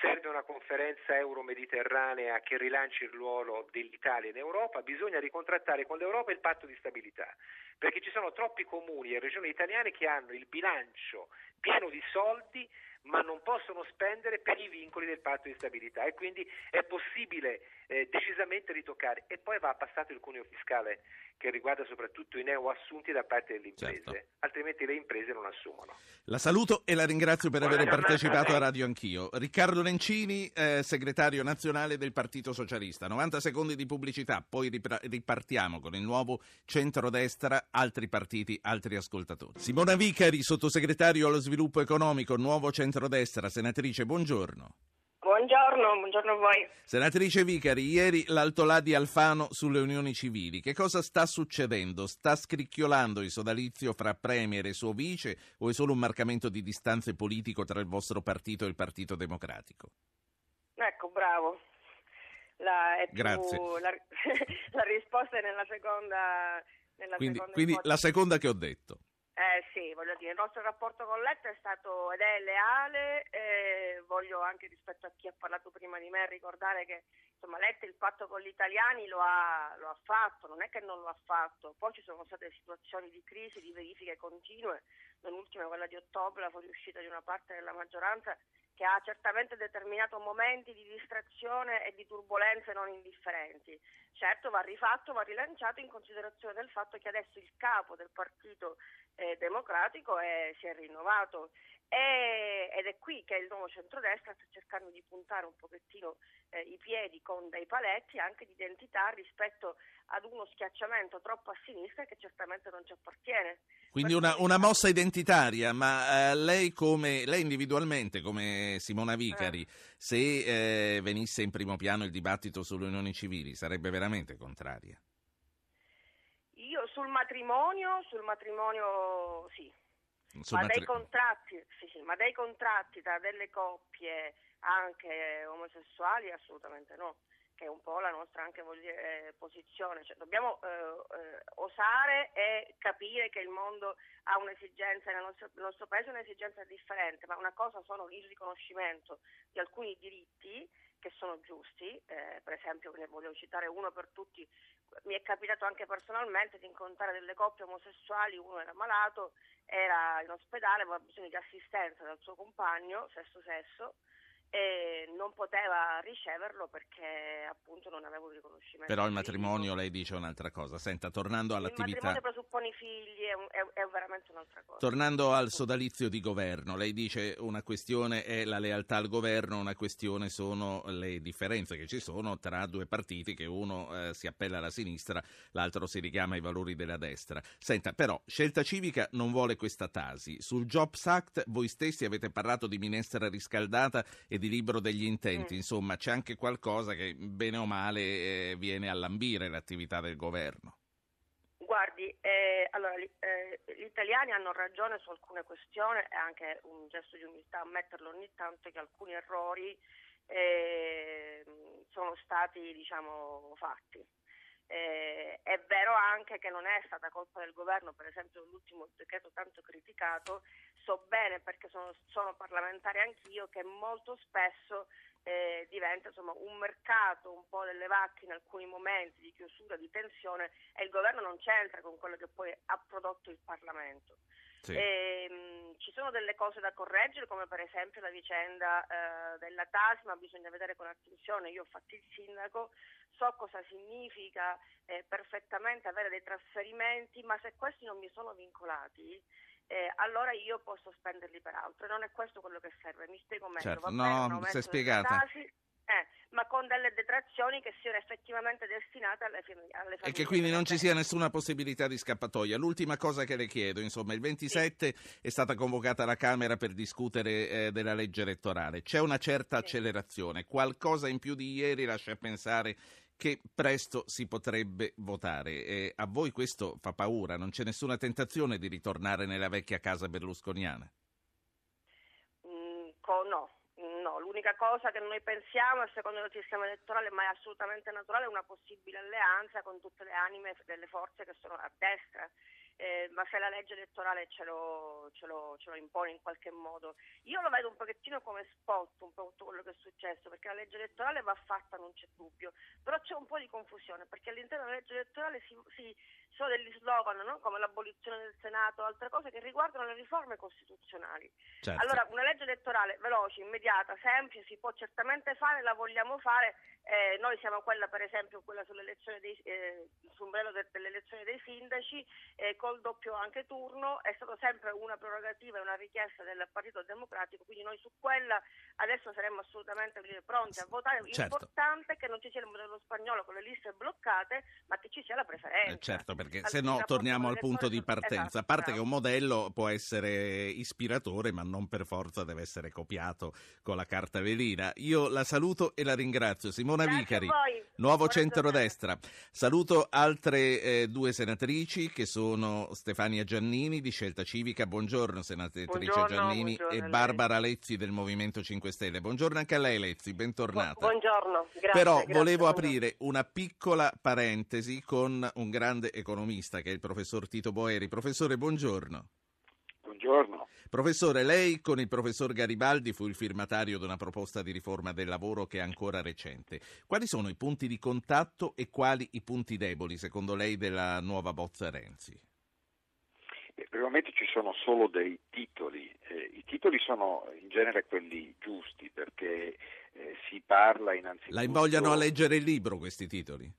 serve una conferenza euro-mediterranea che rilanci il ruolo dell'Italia in Europa, bisogna ricontrattare con l'Europa il patto di stabilità, perché ci sono troppi comuni e regioni italiane che hanno il bilancio pieno di soldi ma non possono spendere per i vincoli del patto di stabilità. E quindi è possibile eh, decisamente ritoccare e poi va abbassato il cuneo fiscale che riguarda soprattutto i neoassunti da parte delle imprese, certo. altrimenti le imprese non assumono. La saluto e la ringrazio per aver partecipato a Radio Anch'io. Riccardo Lencini, eh, segretario nazionale del Partito Socialista. 90 secondi di pubblicità, poi ripartiamo con il nuovo centrodestra, altri partiti, altri ascoltatori. Simona Vicari, sottosegretario allo sviluppo economico, nuovo centrodestra. Senatrice, buongiorno. Buongiorno, buongiorno a voi. Senatrice Vicari, ieri l'altolà di Alfano sulle unioni civili. Che cosa sta succedendo? Sta scricchiolando il sodalizio fra Premier e suo vice o è solo un marcamento di distanze politico tra il vostro partito e il Partito Democratico? Ecco, bravo. La, Grazie. Più, la, la, risposta è nella seconda. Nella quindi, seconda quindi la seconda che ho detto. Eh sì, voglio dire, il nostro rapporto con Letta è stato ed è leale, eh, voglio anche rispetto a chi ha parlato prima di me ricordare che insomma, Letta il patto con gli italiani lo ha, lo ha, fatto, non è che non lo ha fatto, poi ci sono state situazioni di crisi, di verifiche continue, non ultima quella di ottobre, la fuoriuscita di una parte della maggioranza che ha certamente determinato momenti di distrazione e di turbulenze non indifferenti. Certo va rifatto, va rilanciato in considerazione del fatto che adesso il capo del Partito eh, Democratico è, si è rinnovato e, ed è qui che il nuovo centrodestra sta cercando di puntare un pochettino eh, i piedi con dei paletti anche di identità rispetto ad uno schiacciamento troppo a sinistra che certamente non ci appartiene. Quindi una, una, mossa identitaria, ma eh, lei, come, lei individualmente, come Simona Vicari, eh. se eh, venisse in primo piano il dibattito sulle unioni civili, sarebbe veramente contraria? Io sul matrimonio, sul matrimonio sì, ma, matri- dei contratti, sì, sì, ma dei contratti tra delle coppie anche omosessuali assolutamente no. Che è un po' la nostra anche dire, eh, posizione, cioè, dobbiamo eh, eh, osare e capire che il mondo ha un'esigenza, nel nostro, nel nostro paese un'esigenza differente, ma una cosa sono il riconoscimento di alcuni diritti che sono giusti, eh, per esempio ne voglio citare uno per tutti, mi è capitato anche personalmente di incontrare delle coppie omosessuali, uno era malato, era in ospedale, aveva bisogno di assistenza dal suo compagno, stesso sesso, e non poteva riceverlo perché appunto non aveva un riconoscimento. Però il matrimonio lei dice un'altra cosa. Senta, tornando all'attività... Il matrimonio presuppone i figli, è, un, è, è, veramente un'altra cosa. Tornando al sodalizio di governo, lei dice una questione è la lealtà al governo, una questione sono le differenze che ci sono tra due partiti che uno eh, si appella alla sinistra, l'altro si richiama ai valori della destra. Senta, però, Scelta Civica non vuole questa tasi. Sul Jobs Act voi stessi avete parlato di minestra riscaldata e di di libro degli intenti, mm. insomma c'è anche qualcosa che bene o male eh, viene a lambire l'attività del governo. Guardi, eh, allora, eh, gli italiani hanno ragione su alcune questioni, è anche un gesto di umiltà ammetterlo ogni tanto che alcuni errori eh, sono stati diciamo, fatti. Eh, è vero anche che non è stata colpa del governo, per esempio l'ultimo decreto tanto criticato, so bene perché sono, sono parlamentare anch'io che molto spesso eh, diventa insomma, un mercato un po' delle vacche in alcuni momenti di chiusura, di tensione e il governo non c'entra con quello che poi ha prodotto il Parlamento. Sì. E, mh, ci sono delle cose da correggere, come per esempio la vicenda eh, della TASI, ma bisogna vedere con attenzione. Io ho fatto il sindaco, so cosa significa eh, perfettamente avere dei trasferimenti, ma se questi non mi sono vincolati, eh, allora io posso spenderli per altro. Non è questo quello che serve. Mi spiego meglio. Certo. no, si è spiegata. Eh, ma con delle detrazioni che siano effettivamente destinate alle, fam- alle famiglie. E che quindi non ci sia nessuna possibilità di scappatoia. L'ultima cosa che le chiedo, insomma, il 27 sì. è stata convocata la Camera per discutere eh, della legge elettorale. C'è una certa sì. accelerazione, qualcosa in più di ieri lascia pensare che presto si potrebbe votare. E a voi questo fa paura? Non c'è nessuna tentazione di ritornare nella vecchia casa berlusconiana? Mm, no, no, l'unica cosa che noi pensiamo, secondo il sistema elettorale, ma è assolutamente naturale, è una possibile alleanza con tutte le anime delle forze che sono a destra eh, ma se la legge elettorale ce lo, ce, lo, ce lo, impone in qualche modo. Io lo vedo un pochettino come spot, un po' tutto quello che è successo, perché la legge elettorale va fatta, non c'è dubbio, però c'è un po' di confusione, perché all'interno della legge elettorale si, si sono degli slogan no? come l'abolizione del Senato, altre cose che riguardano le riforme costituzionali. Certo. Allora una legge elettorale veloce, immediata, semplice, si può certamente fare, la vogliamo fare, eh, noi siamo quella per esempio quella sull'elezione dei, eh, sul modello de, dell'elezione dei sindaci, eh, col doppio anche turno, è stata sempre una prerogativa e una richiesta del Partito Democratico, quindi noi su quella adesso saremmo assolutamente pronti a votare. Certo. L'importante è che non ci sia il modello spagnolo con le liste bloccate, ma che ci sia la preferenza. Eh, certo, perché se no torniamo al punto di partenza. Esatto, a parte che un modello può essere ispiratore, ma non per forza deve essere copiato con la carta velina. Io la saluto e la ringrazio. Simona Grazie Vicari, nuovo Buona centrodestra. Saluto altre eh, due senatrici che sono Stefania Giannini di Scelta Civica. Buongiorno senatrice buongiorno, Giannini buongiorno e Barbara Lezzi del Movimento 5 Stelle. Buongiorno anche a lei Lezzi, bentornata. buongiorno, grazie. Però grazie, volevo aprire una piccola parentesi con un grande economista economista che è il professor Tito Boeri. Professore, buongiorno. Buongiorno. Professore, lei con il professor Garibaldi fu il firmatario di una proposta di riforma del lavoro che è ancora recente. Quali sono i punti di contatto e quali i punti deboli, secondo lei, della nuova bozza Renzi? Probabilmente ci sono solo dei titoli. Eh, I titoli sono in genere quelli giusti perché eh, si parla innanzitutto... La invogliano a leggere il libro questi titoli?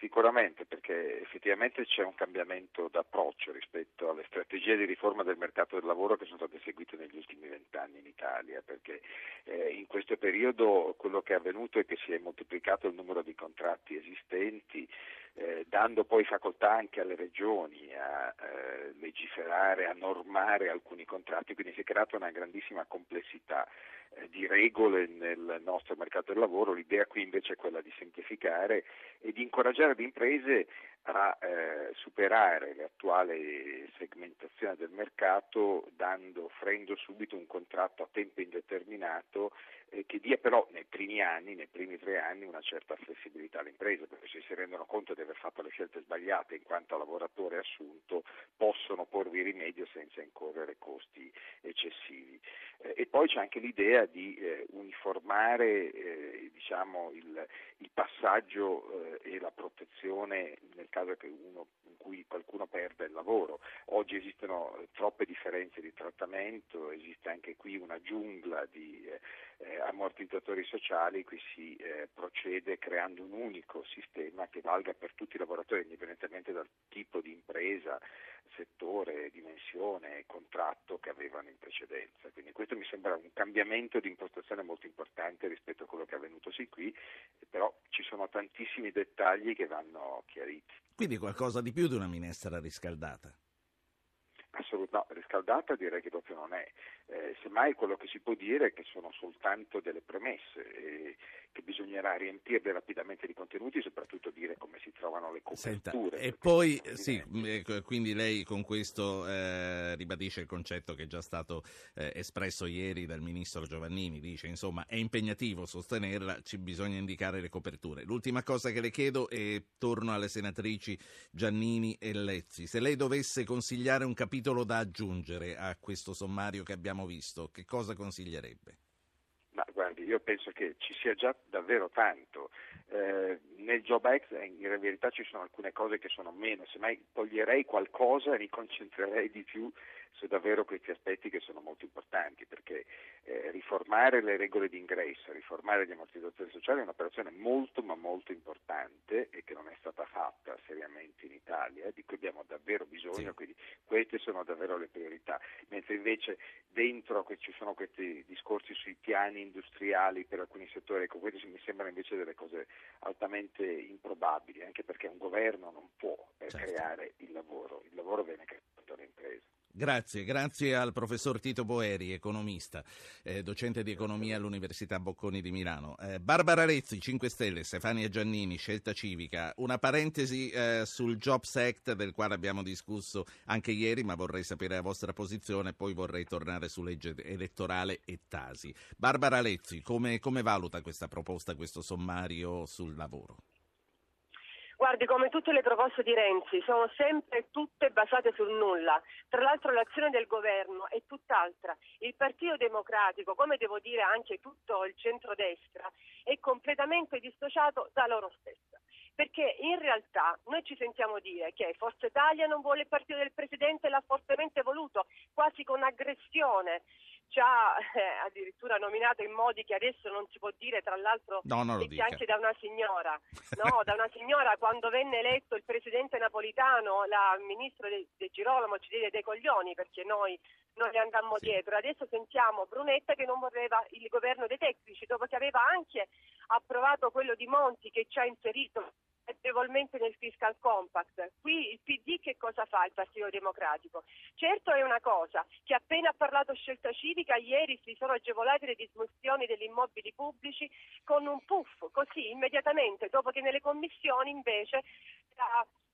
Sicuramente, perché effettivamente c'è un cambiamento d'approccio rispetto alle strategie di riforma del mercato del lavoro che sono state seguite negli ultimi vent'anni in Italia, perché eh, in questo periodo quello che è avvenuto è che si è moltiplicato il numero di contratti esistenti, eh, dando poi facoltà anche alle regioni a eh, legiferare, a normare alcuni contratti, quindi si è creata una grandissima complessità eh, di regole nel nostro mercato del lavoro, l'idea qui invece è quella di semplificare e di incoraggiare le imprese a eh, superare l'attuale segmentazione del mercato dando, offrendo subito un contratto a tempo indeterminato eh, che dia però nei primi anni, nei primi tre anni, una certa flessibilità alle imprese, perché se si rendono conto di aver fatto le scelte sbagliate in quanto lavoratore assunto, possono porvi rimedio senza incorrere costi eccessivi. Eh, e poi c'è anche l'idea di eh, uniformare eh, diciamo, il, il, passaggio eh, e la protezione nel caso uno, in cui qualcuno perde il lavoro. Oggi esistono troppe differenze di trattamento, esiste anche qui una giungla di eh, ammortizzatori sociali, qui si eh, procede creando un unico sistema che valga per tutti i lavoratori, indipendentemente dal tipo di impresa, settore, dimensione e contratto che avevano in precedenza. Quindi questo mi sembra un cambiamento di impostazione molto importante rispetto a quello che è avvenuto sì qui, però ci sono tantissimi dettagli che vanno chiariti. Quindi qualcosa di più di una minestra riscaldata? Assolutamente, no, riscaldata direi che proprio non è. Eh, semmai quello che si può dire è che sono soltanto delle premesse e che bisognerà riempirle rapidamente di contenuti e soprattutto dire come si trovano le coperture. Senta, e poi, sì, ecco, quindi lei con questo eh, ribadisce il concetto che è già stato eh, espresso ieri dal ministro Giovannini, dice insomma è impegnativo sostenerla, ci bisogna indicare le coperture. L'ultima cosa che le chiedo è, torno alle senatrici Giannini e Lezzi, se lei dovesse consigliare un capitolo da aggiungere a questo sommario che abbiamo visto, che cosa consiglierebbe? Ma guardi, io penso che ci sia già davvero tanto. Eh, nel Job Act in verità ci sono alcune cose che sono meno, semmai toglierei qualcosa e mi concentrerei di più su davvero questi aspetti che sono molto importanti, perché eh, riformare le regole di ingresso, riformare gli ammortizzatori sociali è un'operazione molto ma molto importante e che non è stata fatta seriamente in Italia, di cui abbiamo davvero bisogno, sì. quindi queste sono davvero le priorità, mentre invece dentro ci sono questi discorsi sui piani industriali per alcuni settori, ecco queste mi sembrano invece delle cose altamente improbabili, anche perché un governo non può eh, certo. creare il lavoro, il lavoro viene creato dalle imprese. Grazie, grazie al professor Tito Boeri, economista, eh, docente di economia all'Università Bocconi di Milano. Eh, Barbara Rezzi, 5 Stelle, Stefania Giannini, Scelta Civica. Una parentesi eh, sul Jobs Act del quale abbiamo discusso anche ieri, ma vorrei sapere la vostra posizione, poi vorrei tornare su legge elettorale e Tasi. Barbara Rezzi, come, come valuta questa proposta, questo sommario sul lavoro? Guardi, come tutte le proposte di Renzi, sono sempre tutte basate nulla. Tra l'altro l'azione del governo è tutt'altra. Il Partito Democratico, come devo dire anche tutto il centrodestra, è completamente dissociato da loro stessa. Perché in realtà noi ci sentiamo dire che Forza Italia non vuole il partito del Presidente, l'ha fortemente voluto, quasi con aggressione ci ha eh, addirittura nominato in modi che adesso non si può dire, tra l'altro no, anche da una signora, no, da una signora quando venne eletto il presidente napolitano, la ministro De, De Girolamo ci diede dei coglioni perché noi non le andammo sì. dietro. Adesso sentiamo Brunetta che non vorreva il governo dei tecnici, dopo che aveva anche approvato quello di Monti che ci ha inserito agevolmente nel fiscal compact. Qui il PD che cosa fa il Partito Democratico? Certo è una cosa, che appena ha parlato scelta civica, ieri si sono agevolate le dismissioni degli immobili pubblici con un puff, così immediatamente, dopo che nelle commissioni invece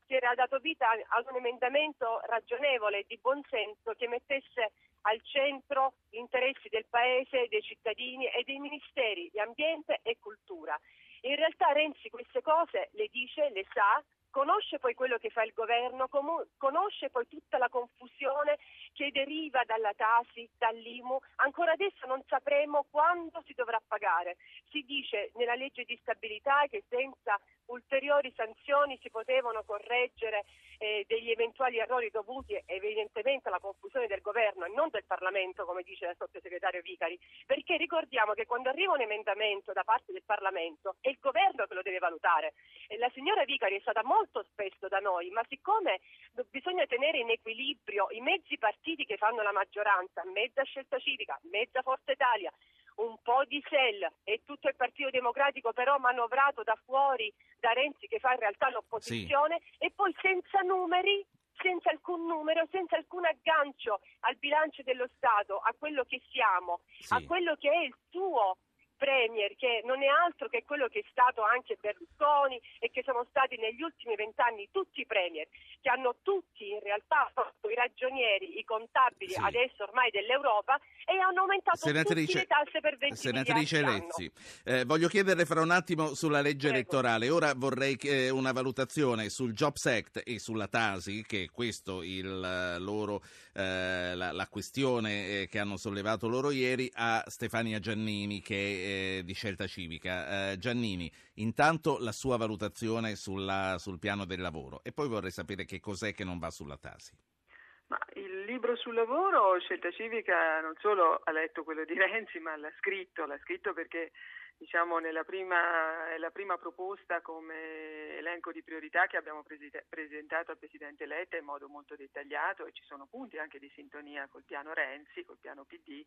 si era dato vita ad un emendamento ragionevole di buonsenso che mettesse al centro gli interessi del Paese, dei cittadini e dei ministeri di ambiente e cultura. In realtà Renzi queste cose le dice, le sa, conosce poi quello che fa il governo, conosce poi tutta la confusione che deriva dalla Tasi, dall'IMU. Ancora adesso non sapremo quando si dovrà pagare. Si dice nella legge di stabilità che senza ulteriori sanzioni si potevano correggere eh, degli eventuali errori dovuti evidentemente alla confusione del governo e non del Parlamento, come dice il sottosegretario Vicari, perché ricordiamo che quando arriva un emendamento da parte del Parlamento è il governo che lo deve valutare. E la signora Vicari è stata molto spesso da noi, ma siccome bisogna tenere in equilibrio i mezzi partiti che fanno la maggioranza, mezza scelta civica, mezza Forza Italia, un po' di SEL e tutto il Partito Democratico però manovrato da fuori da Renzi che fa in realtà l'opposizione sì. e poi senza numeri senza alcun numero, senza alcun aggancio al bilancio dello Stato, a quello che siamo, sì. a quello che è il suo Premier che non è altro che quello che è stato anche Berlusconi e che sono stati negli ultimi vent'anni tutti i Premier, che hanno tutti in realtà fatto i ragionieri, i contabili sì. adesso ormai dell'Europa e hanno aumentato senatrice, le tasse per 20 Senatrice Lezzi, eh, voglio chiederle fra un attimo sulla legge Prego. elettorale. Ora vorrei eh, una valutazione sul Jobs Act e sulla Tasi, che è questo il eh, loro, eh, la, la, questione eh, che hanno sollevato loro ieri, a Stefania Giannini che eh, di scelta civica. Eh, Giannini, intanto la sua valutazione sulla, sul piano del lavoro e poi vorrei sapere che cos'è che non va sulla Tasi. Ma il libro sul lavoro, Scelta Civica, non solo ha letto quello di Renzi, ma l'ha scritto, l'ha scritto perché diciamo, nella prima, è la prima proposta come elenco di priorità che abbiamo presentato al Presidente Letta in modo molto dettagliato e ci sono punti anche di sintonia col piano Renzi, col piano PD,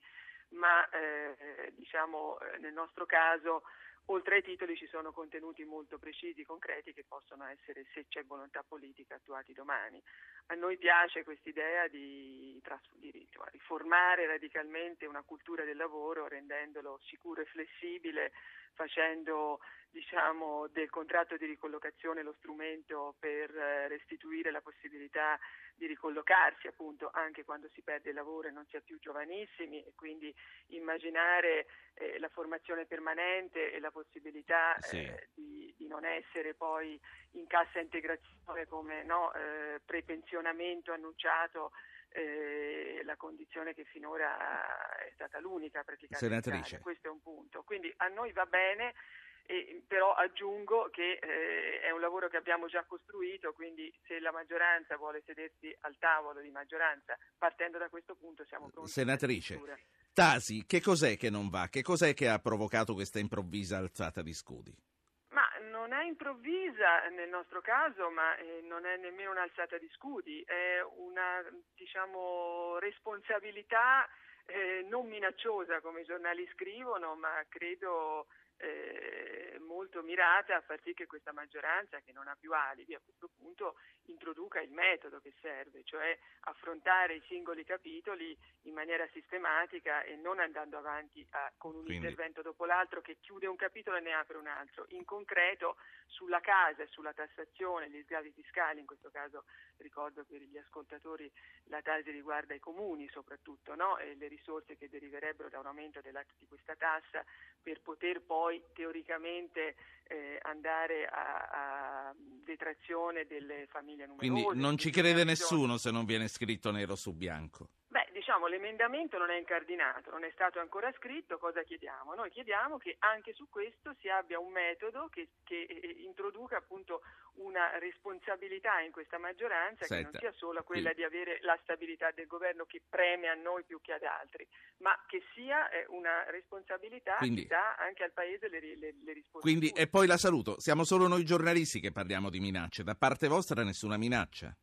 ma eh, diciamo, nel nostro caso Oltre ai titoli ci sono contenuti molto precisi, concreti, che possono essere, se c'è volontà politica, attuati domani. A noi piace quest'idea di, di riformare radicalmente una cultura del lavoro rendendolo sicuro e flessibile, facendo diciamo, del contratto di ricollocazione lo strumento per eh, restituire la possibilità di ricollocarsi appunto anche quando si perde il lavoro e non si è più giovanissimi e quindi immaginare eh, la formazione permanente e la possibilità sì. eh, di, di, non essere poi in cassa integrazione come no, eh, prepensionamento annunciato eh, la condizione che finora è stata l'unica praticamente. Senatrice. Questo è un punto. Quindi a noi va bene e, però aggiungo che eh, è un lavoro che abbiamo già costruito, quindi se la maggioranza vuole sedersi al tavolo di maggioranza, partendo da questo punto siamo pronti. Senatrice, Tasi, che cos'è che non va? Che cos'è che ha provocato questa improvvisa alzata di scudi? Ma non è improvvisa nel nostro caso, ma eh, non è nemmeno un'alzata di scudi, è una diciamo, responsabilità eh, non minacciosa come i giornali scrivono, ma credo eh, molto mirata a far sì che questa maggioranza, che non ha più alibi a questo punto, introduca il metodo che serve, cioè affrontare i singoli capitoli in maniera sistematica e non andando avanti a, con un Quindi... intervento dopo l'altro che chiude un capitolo e ne apre un altro. In concreto sulla casa e sulla tassazione, gli sgravi fiscali, in questo caso ricordo per gli ascoltatori la tasi riguarda i comuni soprattutto no? e le risorse che deriverebbero da un aumento di questa tassa per poter poi teoricamente eh, andare a, a, detrazione delle famiglie numerose. Quindi non ci crede nessuno se non viene scritto nero su bianco. Diciamo l'emendamento non è incardinato, non è stato ancora scritto, cosa chiediamo? Noi chiediamo che anche su questo si abbia un metodo che, che eh, introduca appunto una responsabilità in questa maggioranza Senta, che non sia solo quella quindi... di avere la stabilità del governo che preme a noi più che ad altri, ma che sia eh, una responsabilità quindi... che dà anche al Paese le, le, le risposte. Quindi, e poi la saluto, siamo solo noi giornalisti che parliamo di minacce, da parte vostra nessuna minaccia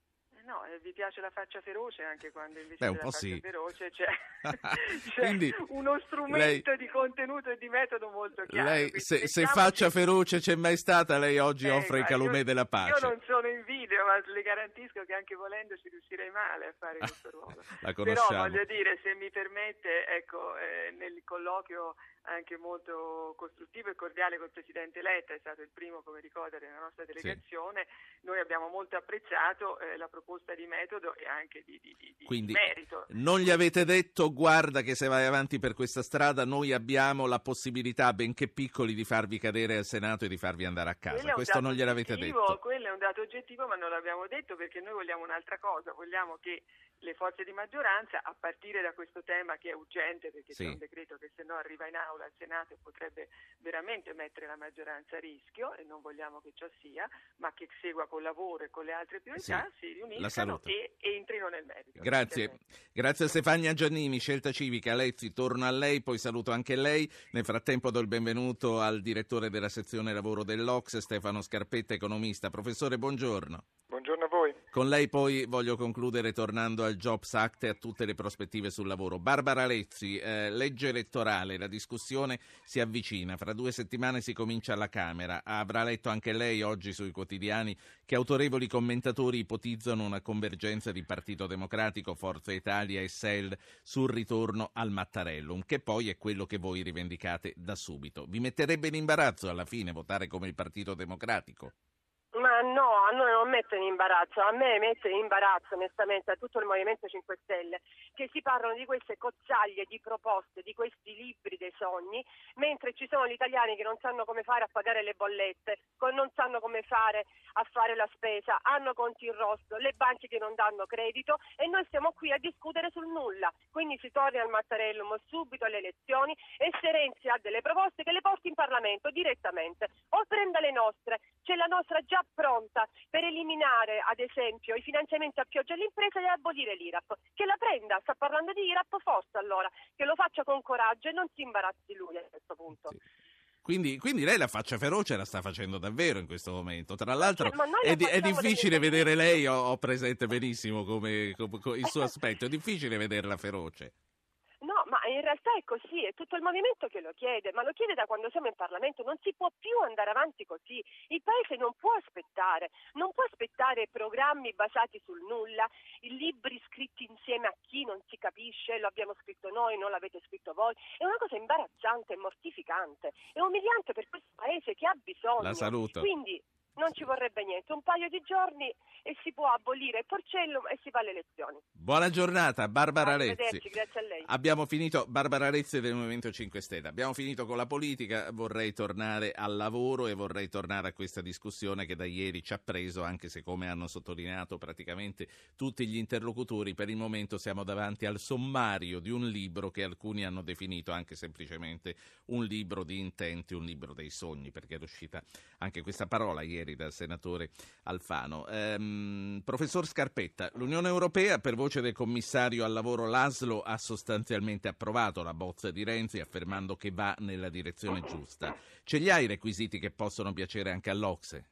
vi piace la faccia feroce anche quando invece Beh, un po faccia sì. feroce c'è, c'è Quindi, uno strumento lei, di contenuto e di metodo molto chiaro. Lei, se, se faccia feroce c'è mai stata, lei oggi eh, offre il calumet della pace. Io non sono in video, ma le garantisco che anche volendo ci riuscirei male a fare questo ruolo. la conosciamo. Però voglio dire, se mi permette, ecco, eh, nel colloquio anche molto costruttivo e cordiale col Presidente Letta, è stato il primo, come ricorda, della nostra delegazione, sì. noi abbiamo molto apprezzato eh, la proposta di metodo e anche di, di, di, Quindi, merito. Non gli avete detto guarda che se vai avanti per questa strada noi abbiamo la possibilità, benché piccoli, di farvi cadere al Senato e di farvi andare a casa. Questo non gliel'avete detto. Quello è un dato oggettivo, ma non l'abbiamo detto perché noi vogliamo un'altra cosa, vogliamo che le forze di maggioranza, a partire da questo tema che è urgente perché sì. c'è un decreto che se no arriva in aula al Senato potrebbe veramente mettere la maggioranza a rischio e non vogliamo che ciò sia, ma che segua col lavoro e con le altre priorità, sì. si riuniscano e, e, entrino nel merito. Grazie. Grazie a Stefania Giannini, Scelta Civica. Lezzi, torno a lei, poi saluto anche lei. Nel frattempo do il benvenuto al direttore della sezione lavoro dell'Ox, Stefano Scarpetta, economista. Professore, buongiorno. Buongiorno a voi. Con lei poi voglio concludere tornando al Jobs Act e a tutte le prospettive sul lavoro. Barbara Lezzi, eh, legge elettorale, la discussione si avvicina, fra due settimane si comincia alla Camera. Avrà letto anche lei oggi sui quotidiani che autorevoli commentatori ipotizzano una convergenza di Partito Democratico, Forza Italia e SEL sul ritorno al Mattarellum, che poi è quello che voi rivendicate da subito. Vi metterebbe in imbarazzo alla fine votare come il Partito Democratico? No, a noi non mette in imbarazzo, a me mette in imbarazzo onestamente a tutto il Movimento 5 Stelle che si parlano di queste cozzaglie di proposte, di questi libri dei sogni, mentre ci sono gli italiani che non sanno come fare a pagare le bollette, non sanno come fare a fare la spesa, hanno conti in rosso, le banche che non danno credito e noi stiamo qui a discutere sul nulla. Quindi si torna al Mattarellum subito alle elezioni e se Renzi ha delle proposte che le porti in Parlamento direttamente o prenda le nostre, c'è la nostra già pronta pronta per eliminare ad esempio i finanziamenti a pioggia alle imprese e abolire l'IRAP. Che la prenda, sta parlando di IRAP forse allora, che lo faccia con coraggio e non si imbarazzi lui a questo punto. Sì. Quindi, quindi, lei la faccia feroce la sta facendo davvero in questo momento. Tra l'altro è, è, difficile vedere lei, ho, ho presente benissimo come, come, come il suo aspetto, è difficile vederla feroce in realtà è così, è tutto il movimento che lo chiede, ma lo chiede da quando siamo in Parlamento, non si può più andare avanti così, il Paese non può aspettare, non può aspettare programmi basati sul nulla, libri scritti insieme a chi non si capisce, lo abbiamo scritto noi, non l'avete scritto voi, è una cosa imbarazzante, mortificante, è umiliante per questo Paese che ha bisogno. La saluto. Quindi non ci vorrebbe niente, un paio di giorni e si può abolire il porcellum e si fa le elezioni. Buona giornata, Barbara Rezzi. Grazie a lei. Abbiamo finito, Barbara Rezzi del Movimento 5 Stelle, abbiamo finito con la politica, vorrei tornare al lavoro e vorrei tornare a questa discussione che da ieri ci ha preso, anche se come hanno sottolineato praticamente tutti gli interlocutori, per il momento siamo davanti al sommario di un libro che alcuni hanno definito anche semplicemente un libro di intenti, un libro dei sogni, perché è uscita anche questa parola ieri dal senatore Alfano. Ehm, professor Scarpetta, l'Unione Europea, per voce del commissario al lavoro Laszlo, ha sostanzialmente approvato la bozza di Renzi affermando che va nella direzione giusta. Ce li ha i requisiti che possono piacere anche all'Ocse?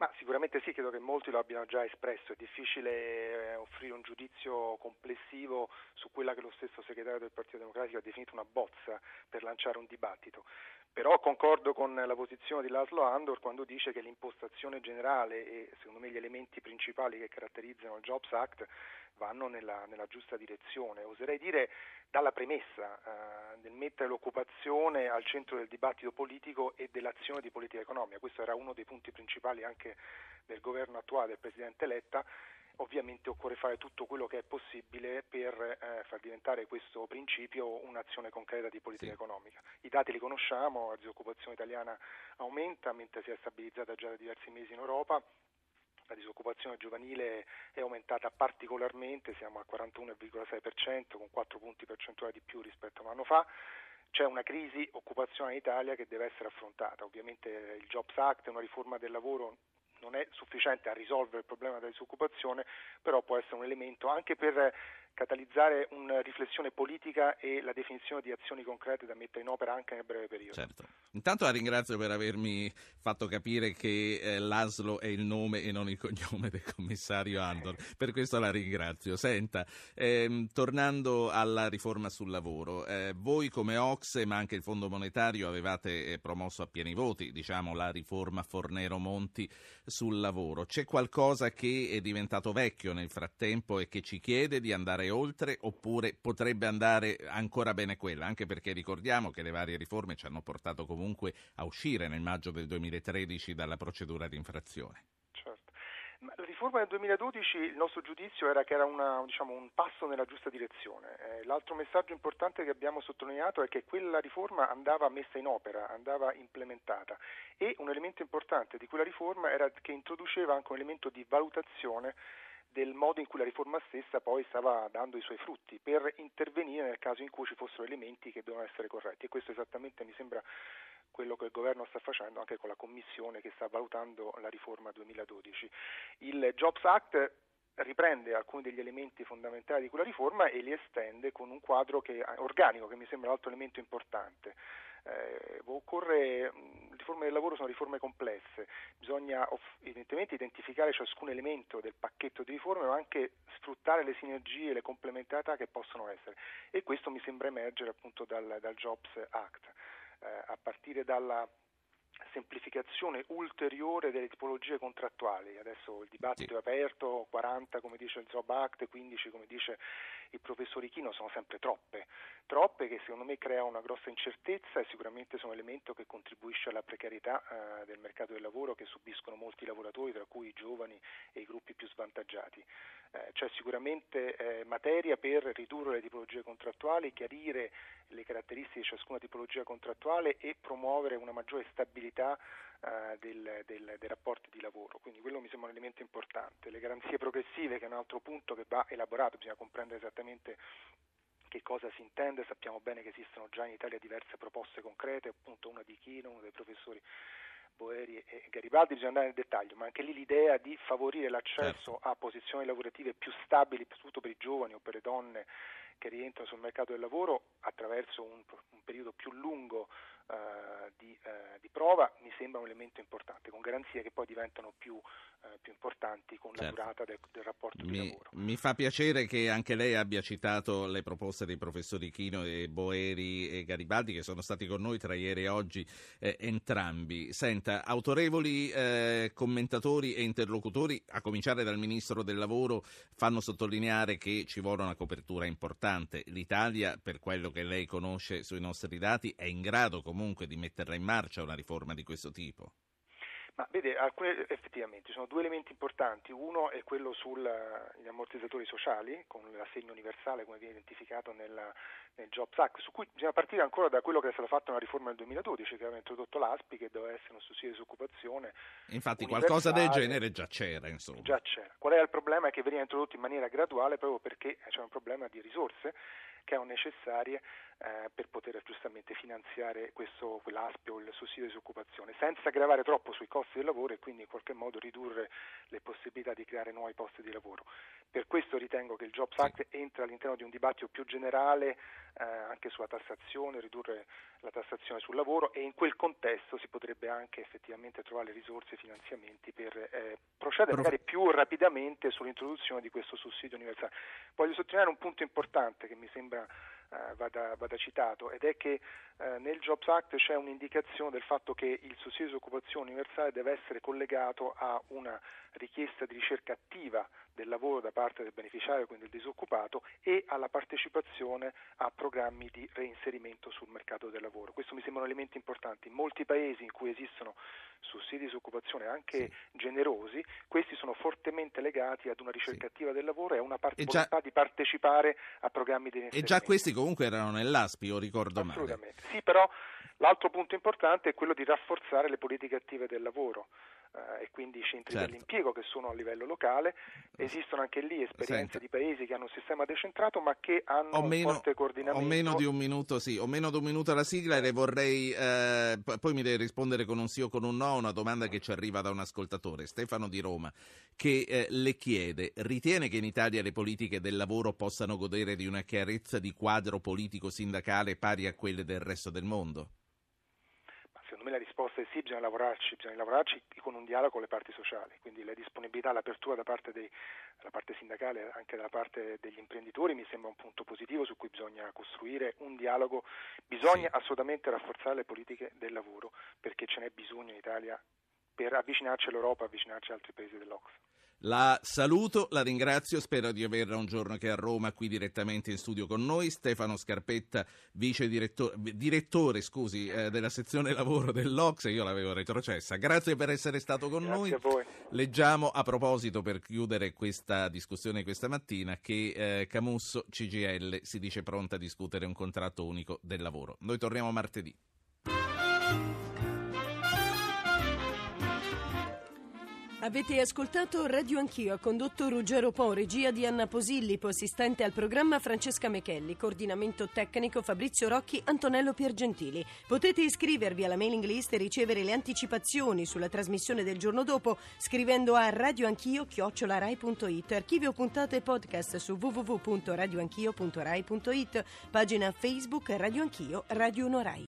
Ma sicuramente sì, credo che molti lo abbiano già espresso, è difficile eh, offrire un giudizio complessivo su quella che lo stesso segretario del Partito Democratico ha definito una bozza per lanciare un dibattito. Però concordo con la posizione di Laszlo Andor quando dice che l'impostazione generale e secondo me gli elementi principali che caratterizzano il Jobs Act vanno nella, nella giusta direzione. Oserei dire dalla premessa eh, nel mettere l'occupazione al centro del dibattito politico e dell'azione di politica economica. Questo era uno dei punti principali anche del governo attuale del Presidente Letta ovviamente occorre fare tutto quello che è possibile per eh, far diventare questo principio un'azione concreta di politica sì. economica. I dati li conosciamo, la disoccupazione italiana aumenta mentre si è stabilizzata già da diversi mesi in Europa. La disoccupazione giovanile è aumentata particolarmente, siamo al 41,6% con 4 punti percentuali di più rispetto a un anno fa c'è una crisi occupazionale in Italia che deve essere affrontata. Ovviamente il Jobs Act è una riforma del lavoro non è sufficiente a risolvere il problema della disoccupazione, però può essere un elemento anche per catalizzare una riflessione politica e la definizione di azioni concrete da mettere in opera anche nel breve periodo. Certo. Intanto la ringrazio per avermi fatto capire che eh, l'ASLO è il nome e non il cognome del commissario Andor, per questo la ringrazio. Senta, ehm, tornando alla riforma sul lavoro, eh, voi come Ocse ma anche il Fondo Monetario avevate eh, promosso a pieni voti diciamo, la riforma Fornero-Monti sul lavoro. C'è qualcosa che è diventato vecchio nel frattempo e che ci chiede di andare andare oltre oppure potrebbe andare ancora bene quella, anche perché ricordiamo che le varie riforme ci hanno portato comunque a uscire nel maggio del 2013 dalla procedura di infrazione. Certo. La riforma del 2012, il nostro giudizio era che era una, diciamo, un passo nella giusta direzione. Eh, l'altro messaggio importante che abbiamo sottolineato è che quella riforma andava messa in opera, andava implementata e un elemento importante di quella riforma era che introduceva anche un elemento di valutazione del modo in cui la riforma stessa poi stava dando i suoi frutti per intervenire nel caso in cui ci fossero elementi che dovevano essere corretti e questo esattamente mi sembra quello che il governo sta facendo anche con la commissione che sta valutando la riforma 2012. Il Jobs Act riprende alcuni degli elementi fondamentali di quella riforma e li estende con un quadro che, organico che mi sembra l'altro elemento importante. Eh, occorre, riforme del lavoro sono riforme complesse, bisogna evidentemente identificare ciascun elemento del pacchetto di riforme ma anche sfruttare le sinergie e le complementarietà che possono essere e questo mi sembra emergere appunto dal, dal Jobs Act, eh, a partire dalla semplificazione ulteriore delle tipologie contrattuali. Adesso il dibattito sì. è aperto, 40 come dice il Job Act, 15 come dice il professor Ichino, sono sempre troppe, troppe che secondo me creano una grossa incertezza e sicuramente sono un elemento che contribuisce alla precarietà eh, del mercato del lavoro che subiscono molti lavoratori, tra cui i giovani e i gruppi più svantaggiati. Eh, c'è sicuramente eh, materia per ridurre le tipologie contrattuali, chiarire le caratteristiche di ciascuna tipologia contrattuale e promuovere una maggiore stabilità eh, del, del, dei rapporti di lavoro. Quindi quello mi sembra un elemento importante. Le garanzie progressive, che è un altro punto che va elaborato, bisogna comprendere esattamente che cosa si intende, sappiamo bene che esistono già in Italia diverse proposte concrete, appunto una di Chino, uno dei professori Boeri e Garibaldi, bisogna andare nel dettaglio, ma anche lì l'idea di favorire l'accesso certo. a posizioni lavorative più stabili, soprattutto per i giovani o per le donne che rientrano sul mercato del lavoro attraverso un, un periodo più lungo eh, di, eh, di, prova mi sembra un elemento importante, con garanzie che poi diventano più, eh, più importanti con certo. la durata del, del rapporto mi, di lavoro. Mi fa piacere che anche lei abbia citato le proposte dei professori Chino e Boeri e Garibaldi che sono stati con noi tra ieri e oggi eh, entrambi. Senta, autorevoli eh, commentatori e interlocutori, a cominciare dal Ministro del Lavoro, fanno sottolineare che ci vuole una copertura importante. L'Italia, per quello che lei conosce sui nostri dati, è in grado comunque di metterla in marcia una riforma di questo tipo? Ma vede, alcune, effettivamente ci sono due elementi importanti. Uno è quello sugli ammortizzatori sociali, con l'assegno universale come viene identificato nella, nel Jobs Act, su cui bisogna partire ancora da quello che è stata fatta una riforma nel 2012, che aveva introdotto l'ASPI, che doveva essere un sussidio di disoccupazione. Infatti qualcosa del genere già c'era, insomma. Già c'era. Qual è il problema? È che veniva introdotto in maniera graduale proprio perché c'è un problema di risorse che erano necessarie eh, per poter giustamente finanziare questo, quell'ASPI o il sussidio di disoccupazione, senza gravare troppo sui costi del lavoro e quindi in qualche modo ridurre le possibilità di creare nuovi posti di lavoro. Per questo ritengo che il Jobs Act entra all'interno di un dibattito più generale eh, anche sulla tassazione, ridurre la tassazione sul lavoro e in quel contesto si potrebbe anche effettivamente trovare risorse e finanziamenti per eh, procedere magari più rapidamente sull'introduzione di questo sussidio universale. Voglio sottolineare un punto importante che mi sembra eh, vada, vada, citato ed è che eh, nel Jobs Act c'è un'indicazione del fatto che il sussidio di disoccupazione universale deve essere collegato a una richiesta di ricerca attiva del lavoro da parte del beneficiario, quindi del disoccupato, e alla partecipazione a programmi di reinserimento sul mercato del lavoro. Questo mi sembrano elementi importanti. In molti paesi in cui esistono sussidi di disoccupazione anche sì. generosi, questi sono fortemente legati ad una ricerca sì. attiva del lavoro e a una parte già... di partecipare a programmi di reinserimento. E già questi comunque erano nell'ASPI, io ricordo Assolutamente. Sì, però l'altro punto importante è quello di rafforzare le politiche attive del lavoro eh, e quindi i centri certo. dell'impiego che sono a livello locale. Esistono anche lì esperienze Senta. di paesi che hanno un sistema decentrato ma che hanno un meno, forte coordinamento. Ho meno di un minuto, sì, ho meno di un minuto alla sigla e le vorrei, eh, poi mi deve rispondere con un sì o con un no a una domanda che ci arriva da un ascoltatore, Stefano di Roma, che eh, le chiede, ritiene che in Italia le politiche del lavoro possano godere di una chiarezza di quadro politico-sindacale pari a quelle del resto del mondo? Secondo me la risposta è sì, bisogna lavorarci, bisogna lavorarci con un dialogo con le parti sociali, quindi la disponibilità, l'apertura da parte della parte sindacale, anche da parte degli imprenditori mi sembra un punto positivo su cui bisogna costruire un dialogo, bisogna sì. assolutamente rafforzare le politiche del lavoro perché ce n'è bisogno in Italia per avvicinarci all'Europa, avvicinarci ad altri paesi dell'Ox. La saluto, la ringrazio, spero di averla un giorno che a Roma qui direttamente in studio con noi. Stefano Scarpetta, vice direttore, direttore scusi, eh, della sezione lavoro dell'Ox, io l'avevo retrocessa. Grazie per essere stato con Grazie noi. Leggiamo a proposito, per chiudere questa discussione questa mattina, che eh, Camusso CGL si dice pronta a discutere un contratto unico del lavoro. Noi torniamo martedì. Avete ascoltato Radio Anch'io, condotto Ruggero Po, regia di Anna Posillipo, assistente al programma Francesca Mechelli, coordinamento tecnico Fabrizio Rocchi, Antonello Piergentili. Potete iscrivervi alla mailing list e ricevere le anticipazioni sulla trasmissione del giorno dopo scrivendo a radioanchio.it, archivio puntate e podcast su www.radioanchio.rai.it, pagina Facebook Radio Anch'io, Radio Norai.